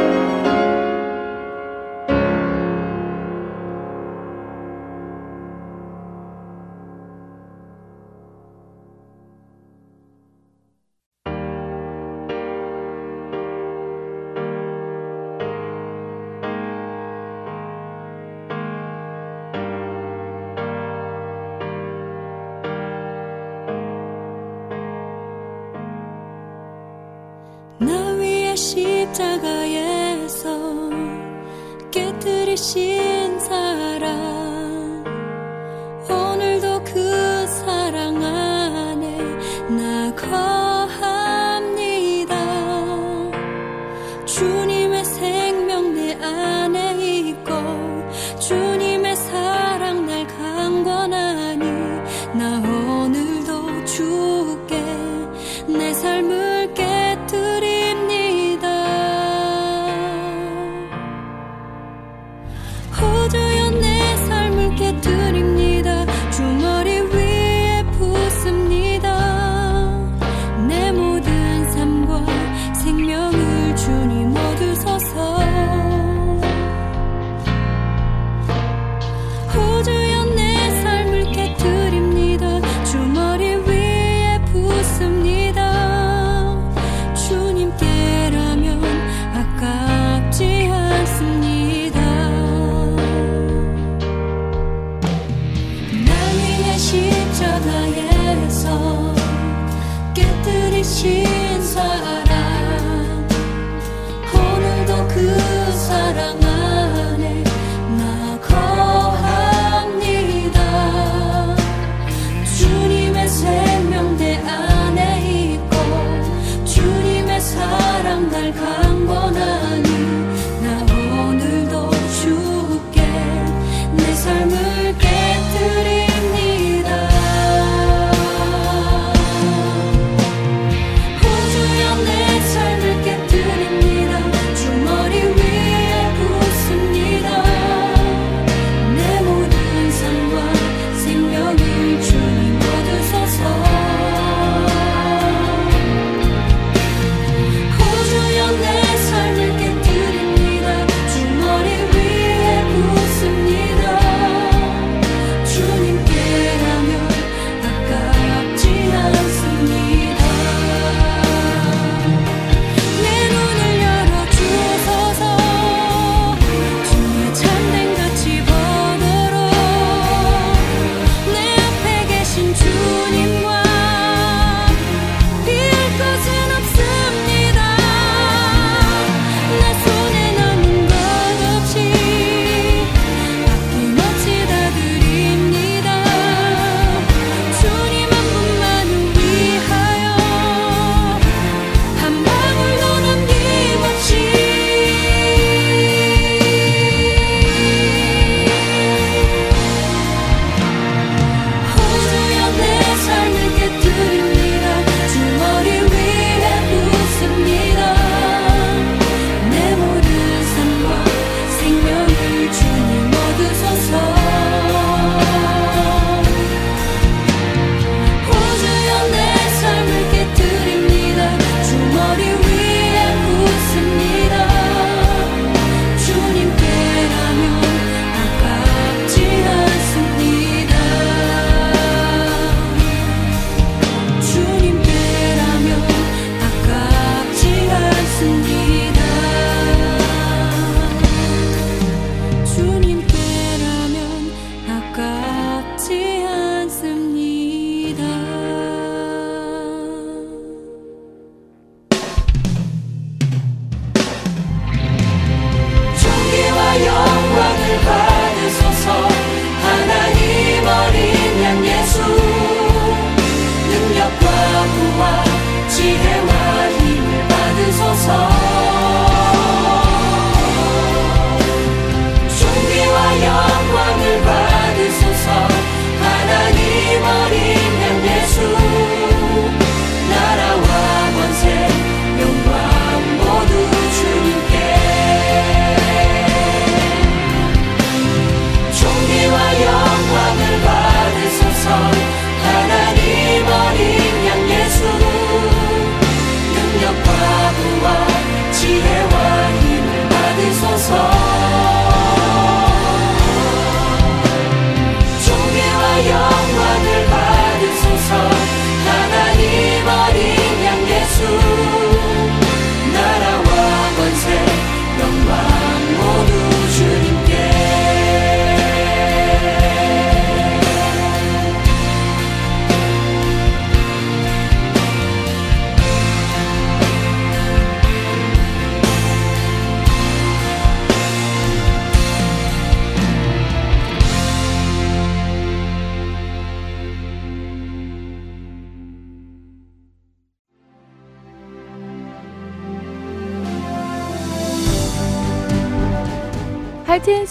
souls.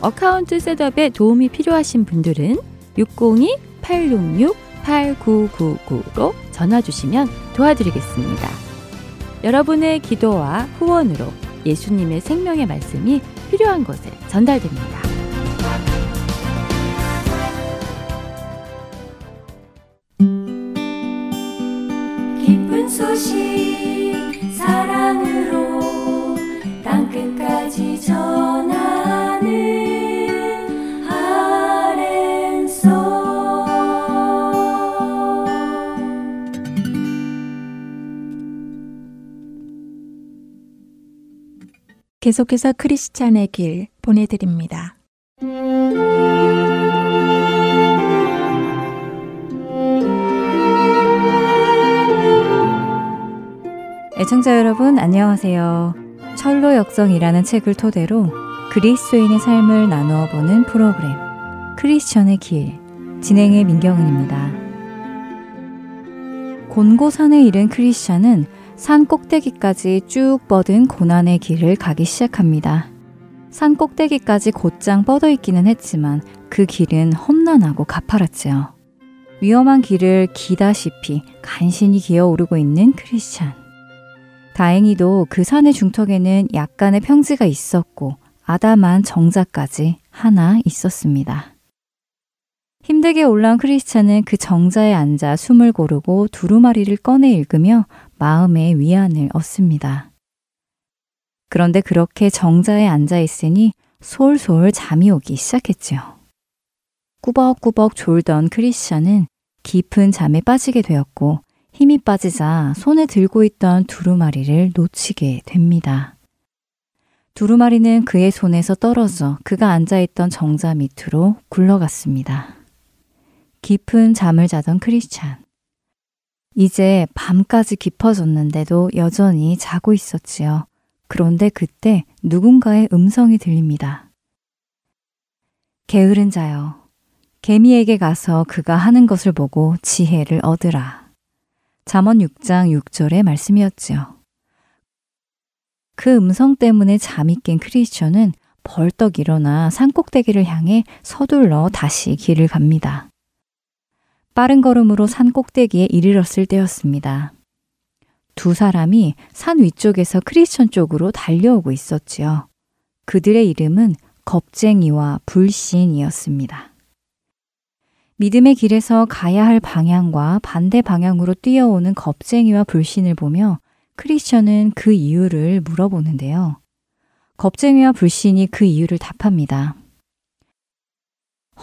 account setup에 도움이 필요하신 분들은 602-866-8999로 전화 주시면 도와드리겠습니다. 여러분의 기도와 후원으로 예수님의 생명의 말씀이 필요한 곳에 전달됩니다. 기쁜 소식 사랑으로 땅끝까지 전하는 계속해서 크리스찬의 길 보내드립니다. 애청자 여러분 안녕하세요. 철로 역성이라는 책을 토대로 그리스도인의 삶을 나누어 보는 프로그램 크리스천의 길 진행의 민경은입니다. 곤고산에 이른 크리스천은 산 꼭대기까지 쭉 뻗은 고난의 길을 가기 시작합니다. 산 꼭대기까지 곧장 뻗어 있기는 했지만 그 길은 험난하고 가파랐지요. 위험한 길을 기다시피 간신히 기어오르고 있는 크리스찬. 다행히도 그 산의 중턱에는 약간의 평지가 있었고 아담한 정자까지 하나 있었습니다. 힘들게 올라온 크리스찬은 그 정자에 앉아 숨을 고르고 두루마리를 꺼내 읽으며 마음의 위안을 얻습니다. 그런데 그렇게 정자에 앉아 있으니 솔솔 잠이 오기 시작했지요. 꾸벅꾸벅 졸던 크리스찬은 깊은 잠에 빠지게 되었고 힘이 빠지자 손에 들고 있던 두루마리를 놓치게 됩니다. 두루마리는 그의 손에서 떨어져 그가 앉아있던 정자 밑으로 굴러갔습니다. 깊은 잠을 자던 크리스찬. 이제 밤까지 깊어졌는데도 여전히 자고 있었지요. 그런데 그때 누군가의 음성이 들립니다. 게으른 자여, 개미에게 가서 그가 하는 것을 보고 지혜를 얻으라. 잠언 6장 6절의 말씀이었지요. 그 음성 때문에 잠이 깬 크리스천은 벌떡 일어나 산꼭대기를 향해 서둘러 다시 길을 갑니다. 빠른 걸음으로 산 꼭대기에 이르렀을 때였습니다. 두 사람이 산 위쪽에서 크리스천 쪽으로 달려오고 있었지요. 그들의 이름은 겁쟁이와 불신이었습니다. 믿음의 길에서 가야 할 방향과 반대 방향으로 뛰어오는 겁쟁이와 불신을 보며 크리스천은 그 이유를 물어보는데요. 겁쟁이와 불신이 그 이유를 답합니다.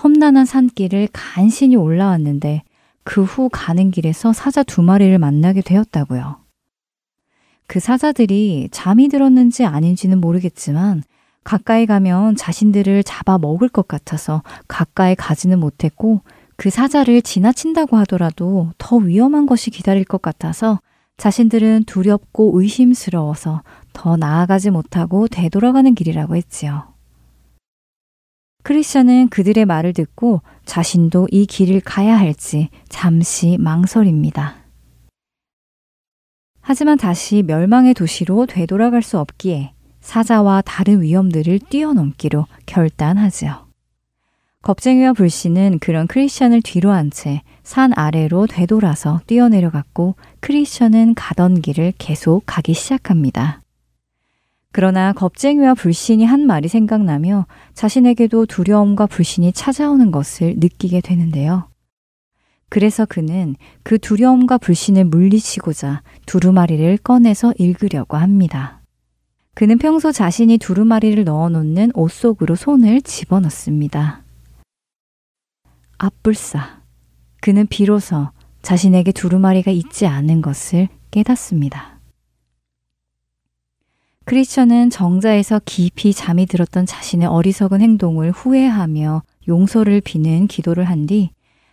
험난한 산길을 간신히 올라왔는데 그 후 가는 길에서 사자 두 마리를 만나게 되었다고요. 그 사자들이 잠이 들었는지 아닌지는 모르겠지만 가까이 가면 자신들을 잡아 먹을 것 같아서 가까이 가지는 못했고 그 사자를 지나친다고 하더라도 더 위험한 것이 기다릴 것 같아서 자신들은 두렵고 의심스러워서 더 나아가지 못하고 되돌아가는 길이라고 했지요. 크리스천은 그들의 말을 듣고 자신도 이 길을 가야 할지 잠시 망설입니다. 하지만 다시 멸망의 도시로 되돌아갈 수 없기에 사자와 다른 위험들을 뛰어넘기로 결단하지요. 겁쟁이와 불씨는 그런 크리스천을 뒤로 한 채 산 아래로 되돌아서 뛰어내려갔고 크리스천은 가던 길을 계속 가기 시작합니다. 그러나 겁쟁이와 불신이 한 말이 생각나며 자신에게도 두려움과 불신이 찾아오는 것을 느끼게 되는데요. 그래서 그는 그 두려움과 불신을 물리치고자 두루마리를 꺼내서 읽으려고 합니다. 그는 평소 자신이 두루마리를 넣어놓는 옷 속으로 손을 집어넣습니다. 앞불사. 그는 비로소 자신에게 두루마리가 있지 않은 것을 깨닫습니다. 크리스천은 정자에서 깊이 잠이 들었던 자신의 어리석은 행동을 후회하며 용서를 비는 기도를 한 뒤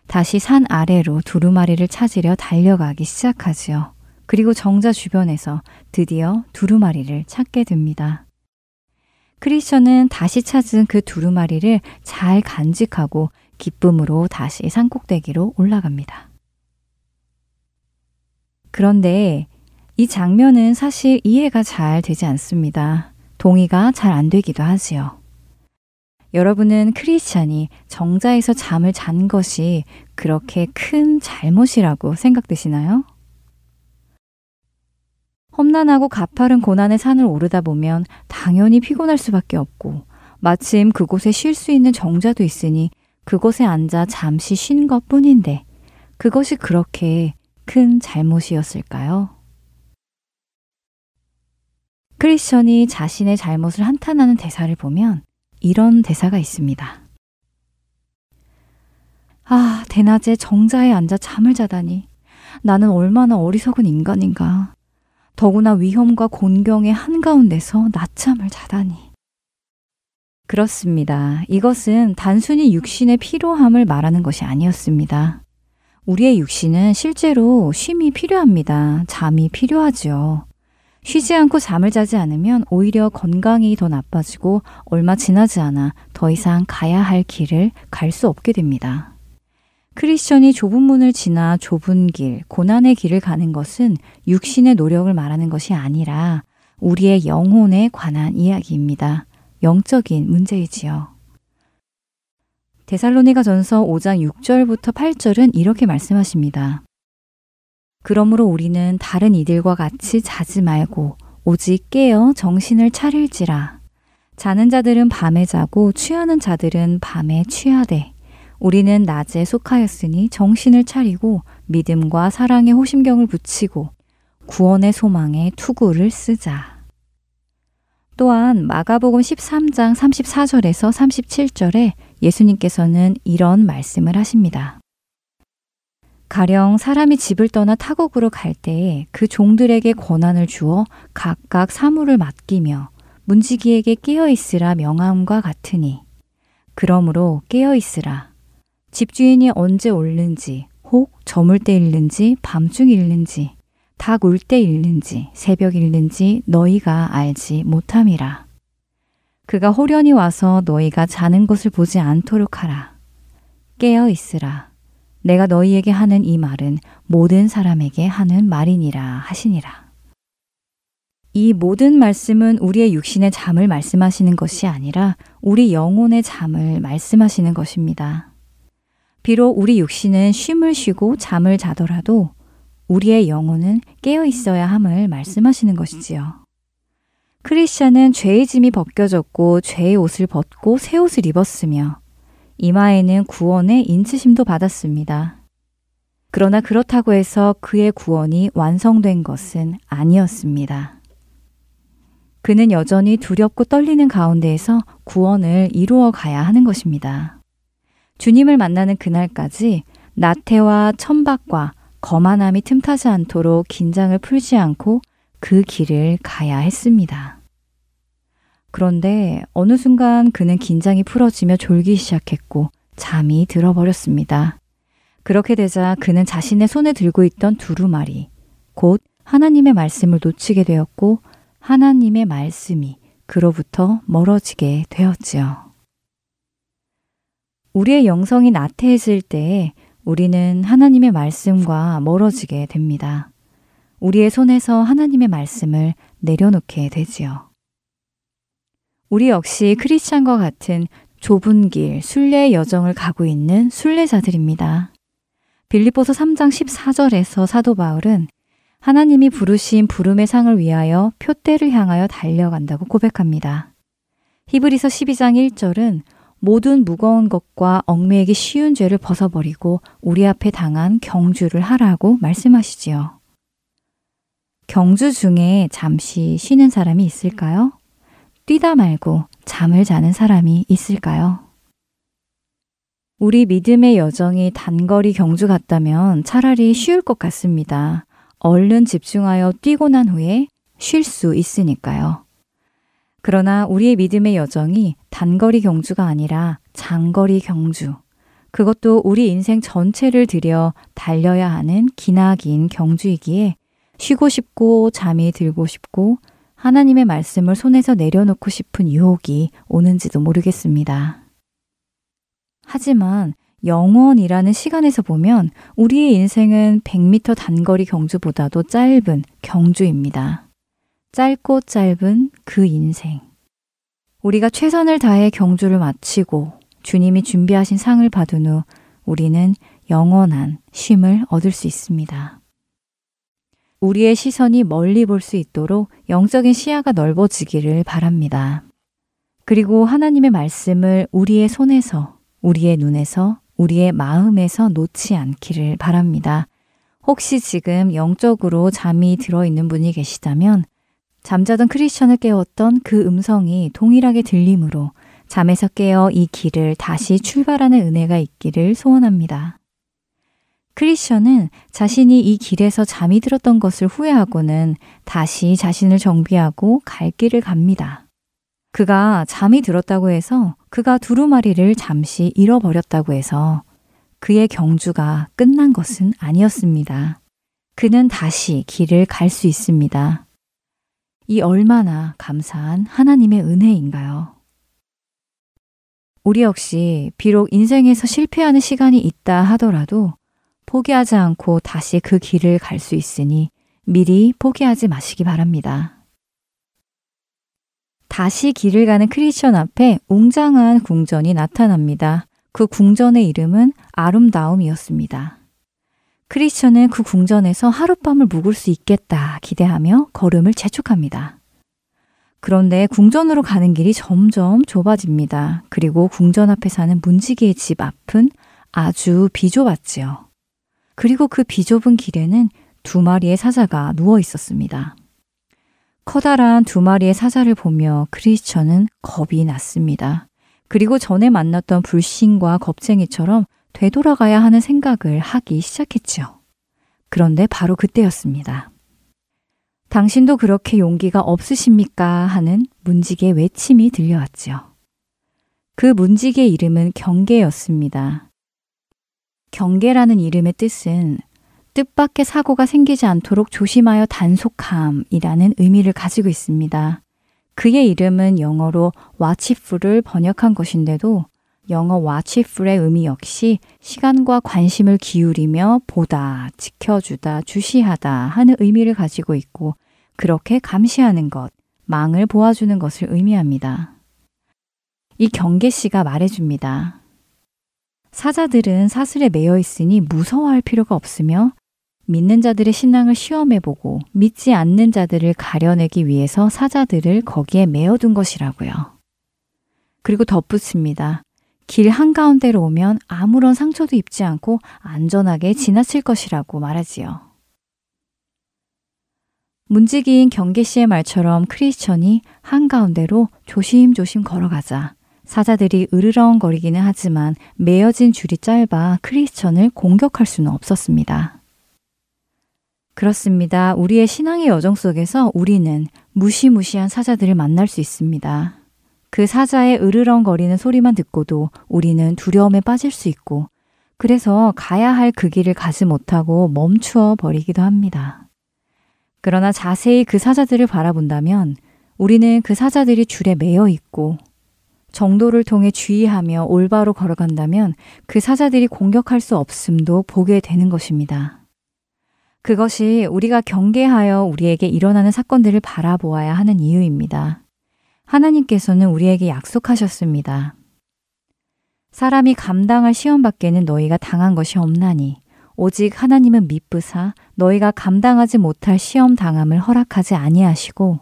다시 산 아래로 두루마리를 찾으려 달려가기 시작하지요. 그리고 정자 주변에서 드디어 두루마리를 찾게 됩니다. 크리스천은 다시 찾은 그 두루마리를 잘 간직하고 기쁨으로 다시 산꼭대기로 올라갑니다. 그런데 이 장면은 사실 이해가 잘 되지 않습니다. 동의가 잘 안 되기도 하지요. 여러분은 크리스찬이 정자에서 잠을 잔 것이 그렇게 큰 잘못이라고 생각되시나요? 험난하고 가파른 고난의 산을 오르다 보면 당연히 피곤할 수밖에 없고 마침 그곳에 쉴 수 있는 정자도 있으니 그곳에 앉아 잠시 쉰 것 뿐인데 그것이 그렇게 큰 잘못이었을까요? 크리스천이 자신의 잘못을 한탄하는 대사를 보면 이런 대사가 있습니다. 아, 대낮에 정자에 앉아 잠을 자다니. 나는 얼마나 어리석은 인간인가. 더구나 위험과 곤경의 한가운데서 낮잠을 자다니. 그렇습니다. 이것은 단순히 육신의 피로함을 말하는 것이 아니었습니다. 우리의 육신은 실제로 쉼이 필요합니다. 잠이 필요하지요. 쉬지 않고 잠을 자지 않으면 오히려 건강이 더 나빠지고 얼마 지나지 않아 더 이상 가야 할 길을 갈 수 없게 됩니다. 크리스천이 좁은 문을 지나 좁은 길, 고난의 길을 가는 것은 육신의 노력을 말하는 것이 아니라 우리의 영혼에 관한 이야기입니다. 영적인 문제이지요. 데살로니가 전서 5장 6절부터 8절은 이렇게 말씀하십니다. 그러므로 우리는 다른 이들과 같이 자지 말고 오직 깨어 정신을 차릴지라. 자는 자들은 밤에 자고 취하는 자들은 밤에 취하되 우리는 낮에 속하였으니 정신을 차리고 믿음과 사랑의 호심경을 붙이고 구원의 소망에 투구를 쓰자. 또한 마가복음 13장 34절에서 37절에 예수님께서는 이런 말씀을 하십니다. 가령 사람이 집을 떠나 타국으로 갈 때에 그 종들에게 권한을 주어 각각 사물을 맡기며 문지기에게 깨어 있으라 명함과 같으니. 그러므로 깨어 있으라. 집주인이 언제 올는지 혹 저물 때 읽는지 밤중 읽는지 닭 울 때 읽는지 새벽 읽는지 너희가 알지 못함이라. 그가 호련히 와서 너희가 자는 것을 보지 않도록 하라. 깨어 있으라 내가 너희에게 하는 이 말은 모든 사람에게 하는 말이니라 하시니라. 이 모든 말씀은 우리의 육신의 잠을 말씀하시는 것이 아니라 우리 영혼의 잠을 말씀하시는 것입니다. 비록 우리 육신은 쉼을 쉬고 잠을 자더라도 우리의 영혼은 깨어 있어야 함을 말씀하시는 것이지요. 크리스천은 죄의 짐이 벗겨졌고 죄의 옷을 벗고 새 옷을 입었으며 이마에는 구원의 인치심도 받았습니다. 그러나 그렇다고 해서 그의 구원이 완성된 것은 아니었습니다. 그는 여전히 두렵고 떨리는 가운데에서 구원을 이루어 가야 하는 것입니다. 주님을 만나는 그날까지 나태와 천박과 거만함이 틈타지 않도록 긴장을 풀지 않고 그 길을 가야 했습니다. 그런데 어느 순간 그는 긴장이 풀어지며 졸기 시작했고 잠이 들어버렸습니다. 그렇게 되자 그는 자신의 손에 들고 있던 두루마리, 곧 하나님의 말씀을 놓치게 되었고 하나님의 말씀이 그로부터 멀어지게 되었지요. 우리의 영성이 나태해질 때 우리는 하나님의 말씀과 멀어지게 됩니다. 우리의 손에서 하나님의 말씀을 내려놓게 되지요. 우리 역시 크리스찬과 같은 좁은 길, 순례의 여정을 가고 있는 순례자들입니다. 빌립보서 3장 14절에서 사도 바울은 하나님이 부르신 부름의 상을 위하여 표대를 향하여 달려간다고 고백합니다. 히브리서 12장 1절은 모든 무거운 것과 얽매이기 쉬운 죄를 벗어버리고 우리 앞에 당한 경주를 하라고 말씀하시지요. 경주 중에 잠시 쉬는 사람이 있을까요? 뛰다 말고 잠을 자는 사람이 있을까요? 우리 믿음의 여정이 단거리 경주 같다면 차라리 쉬울 것 같습니다. 얼른 집중하여 뛰고 난 후에 쉴 수 있으니까요. 그러나 우리의 믿음의 여정이 단거리 경주가 아니라 장거리 경주. 그것도 우리 인생 전체를 들여 달려야 하는 기나긴 경주이기에 쉬고 싶고 잠이 들고 싶고 하나님의 말씀을 손에서 내려놓고 싶은 유혹이 오는지도 모르겠습니다. 하지만 영원이라는 시간에서 보면 우리의 인생은 100m 단거리 경주보다도 짧은 경주입니다. 짧고 짧은 그 인생. 우리가 최선을 다해 경주를 마치고 주님이 준비하신 상을 받은 후 우리는 영원한 쉼을 얻을 수 있습니다. 우리의 시선이 멀리 볼 수 있도록 영적인 시야가 넓어지기를 바랍니다. 그리고 하나님의 말씀을 우리의 손에서, 우리의 눈에서, 우리의 마음에서 놓지 않기를 바랍니다. 혹시 지금 영적으로 잠이 들어있는 분이 계시다면 잠자던 크리스천을 깨웠던 그 음성이 동일하게 들림으로 잠에서 깨어 이 길을 다시 출발하는 은혜가 있기를 소원합니다. 크리스천은 자신이 이 길에서 잠이 들었던 것을 후회하고는 다시 자신을 정비하고 갈 길을 갑니다. 그가 잠이 들었다고 해서 그가 두루마리를 잠시 잃어버렸다고 해서 그의 경주가 끝난 것은 아니었습니다. 그는 다시 길을 갈 수 있습니다. 이 얼마나 감사한 하나님의 은혜인가요? 우리 역시 비록 인생에서 실패하는 시간이 있다 하더라도 포기하지 않고 다시 그 길을 갈 수 있으니 미리 포기하지 마시기 바랍니다. 다시 길을 가는 크리스천 앞에 웅장한 궁전이 나타납니다. 그 궁전의 이름은 아름다움이었습니다. 크리스천은 그 궁전에서 하룻밤을 묵을 수 있겠다 기대하며 걸음을 재촉합니다. 그런데 궁전으로 가는 길이 점점 좁아집니다. 그리고 궁전 앞에 사는 문지기의 집 앞은 아주 비좁았지요. 그리고 그 비좁은 길에는 두 마리의 사자가 누워 있었습니다. 커다란 두 마리의 사자를 보며 크리스천은 겁이 났습니다. 그리고 전에 만났던 불신과 겁쟁이처럼 되돌아가야 하는 생각을 하기 시작했지요. 그런데 바로 그때였습니다. 당신도 그렇게 용기가 없으십니까? 하는 문지기의 외침이 들려왔지요. 그 문지기의 이름은 경계였습니다. 경계라는 이름의 뜻은 뜻밖의 사고가 생기지 않도록 조심하여 단속함이라는 의미를 가지고 있습니다. 그의 이름은 영어로 watchful을 번역한 것인데도 영어 watchful의 의미 역시 시간과 관심을 기울이며 보다, 지켜주다, 주시하다 하는 의미를 가지고 있고 그렇게 감시하는 것, 망을 보아주는 것을 의미합니다. 이 경계 씨가 말해줍니다. 사자들은 사슬에 매여 있으니 무서워할 필요가 없으며 믿는 자들의 신앙을 시험해보고 믿지 않는 자들을 가려내기 위해서 사자들을 거기에 매어둔 것이라고요. 그리고 덧붙입니다. 길 한가운데로 오면 아무런 상처도 입지 않고 안전하게 지나칠 것이라고 말하지요. 문지기인 경계 씨의 말처럼 크리스천이 한가운데로 조심조심 걸어가자 사자들이 으르렁거리기는 하지만 매어진 줄이 짧아 크리스천을 공격할 수는 없었습니다. 그렇습니다. 우리의 신앙의 여정 속에서 우리는 무시무시한 사자들을 만날 수 있습니다. 그 사자의 으르렁거리는 소리만 듣고도 우리는 두려움에 빠질 수 있고, 그래서 가야 할 그 길을 가지 못하고 멈추어 버리기도 합니다. 그러나 자세히 그 사자들을 바라본다면 우리는 그 사자들이 줄에 매여 있고 정도를 통해 주의하며 올바로 걸어간다면 그 사자들이 공격할 수 없음도 보게 되는 것입니다. 그것이 우리가 경계하여 우리에게 일어나는 사건들을 바라보아야 하는 이유입니다. 하나님께서는 우리에게 약속하셨습니다. 사람이 감당할 시험 밖에는 너희가 당한 것이 없나니 오직 하나님은 미쁘사 너희가 감당하지 못할 시험 당함을 허락하지 아니하시고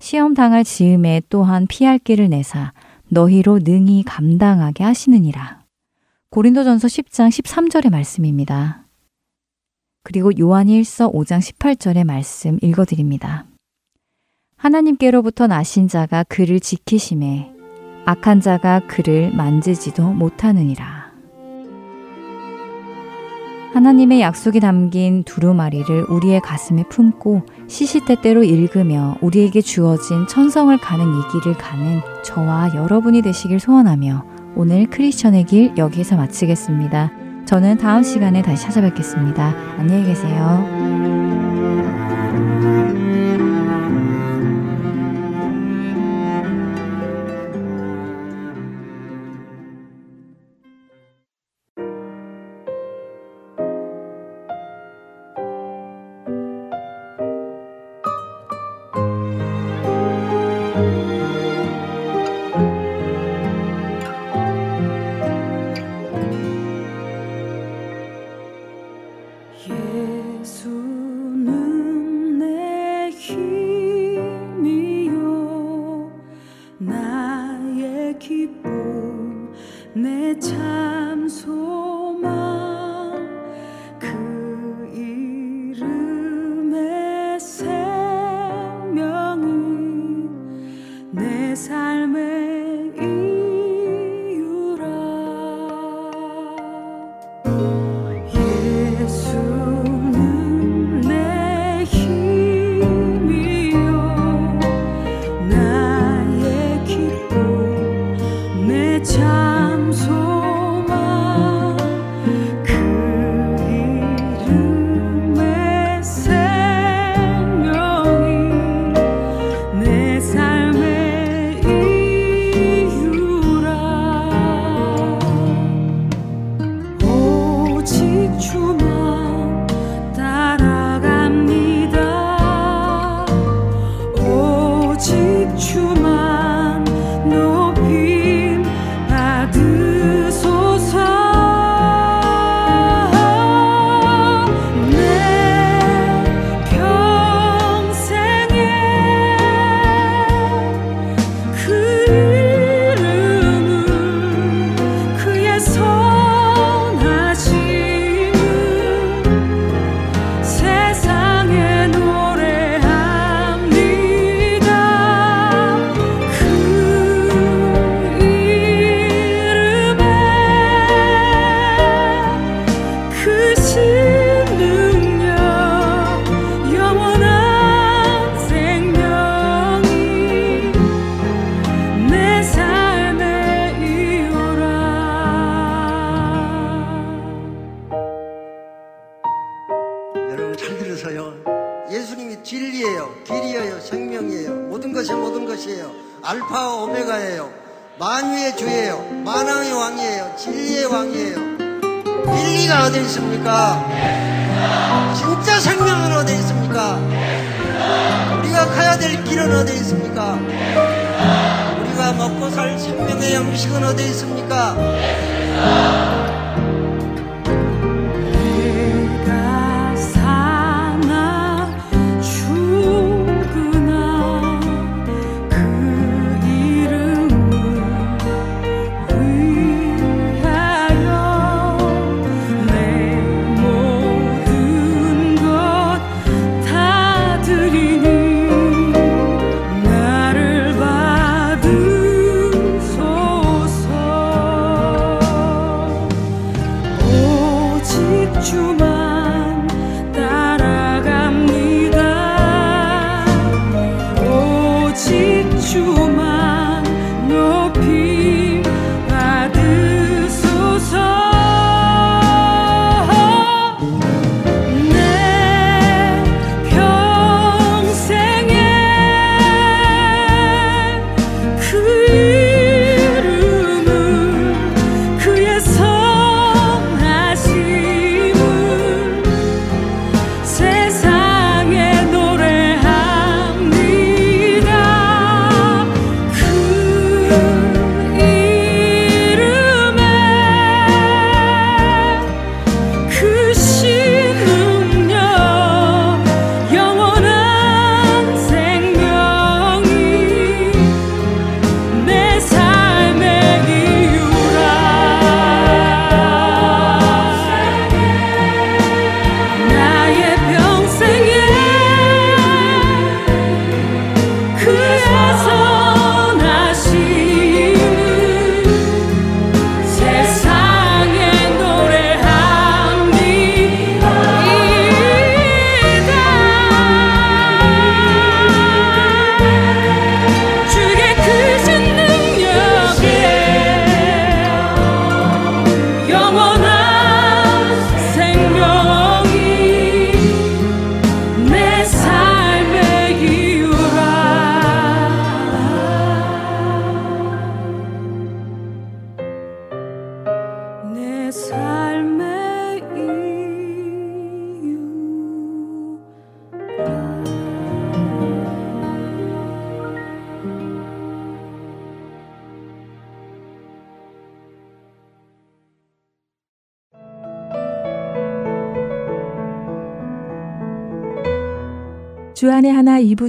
시험 당할 즈음에 또한 피할 길을 내사 너희로 능히 감당하게 하시느니라. 고린도전서 10장 13절의 말씀입니다. 그리고 요한이 1서 5장 18절의 말씀 읽어 드립니다. 하나님께로부터 나신 자가 그를 지키심에 악한 자가 그를 만지지도 못하느니라. 하나님의 약속이 담긴 두루마리를 우리의 가슴에 품고 시시때때로 읽으며 우리에게 주어진 천성을 가는 이 길을 가는 저와 여러분이 되시길 소원하며 오늘 크리스천의 길 여기에서 마치겠습니다. 저는 다음 시간에 다시 찾아뵙겠습니다. 안녕히 계세요.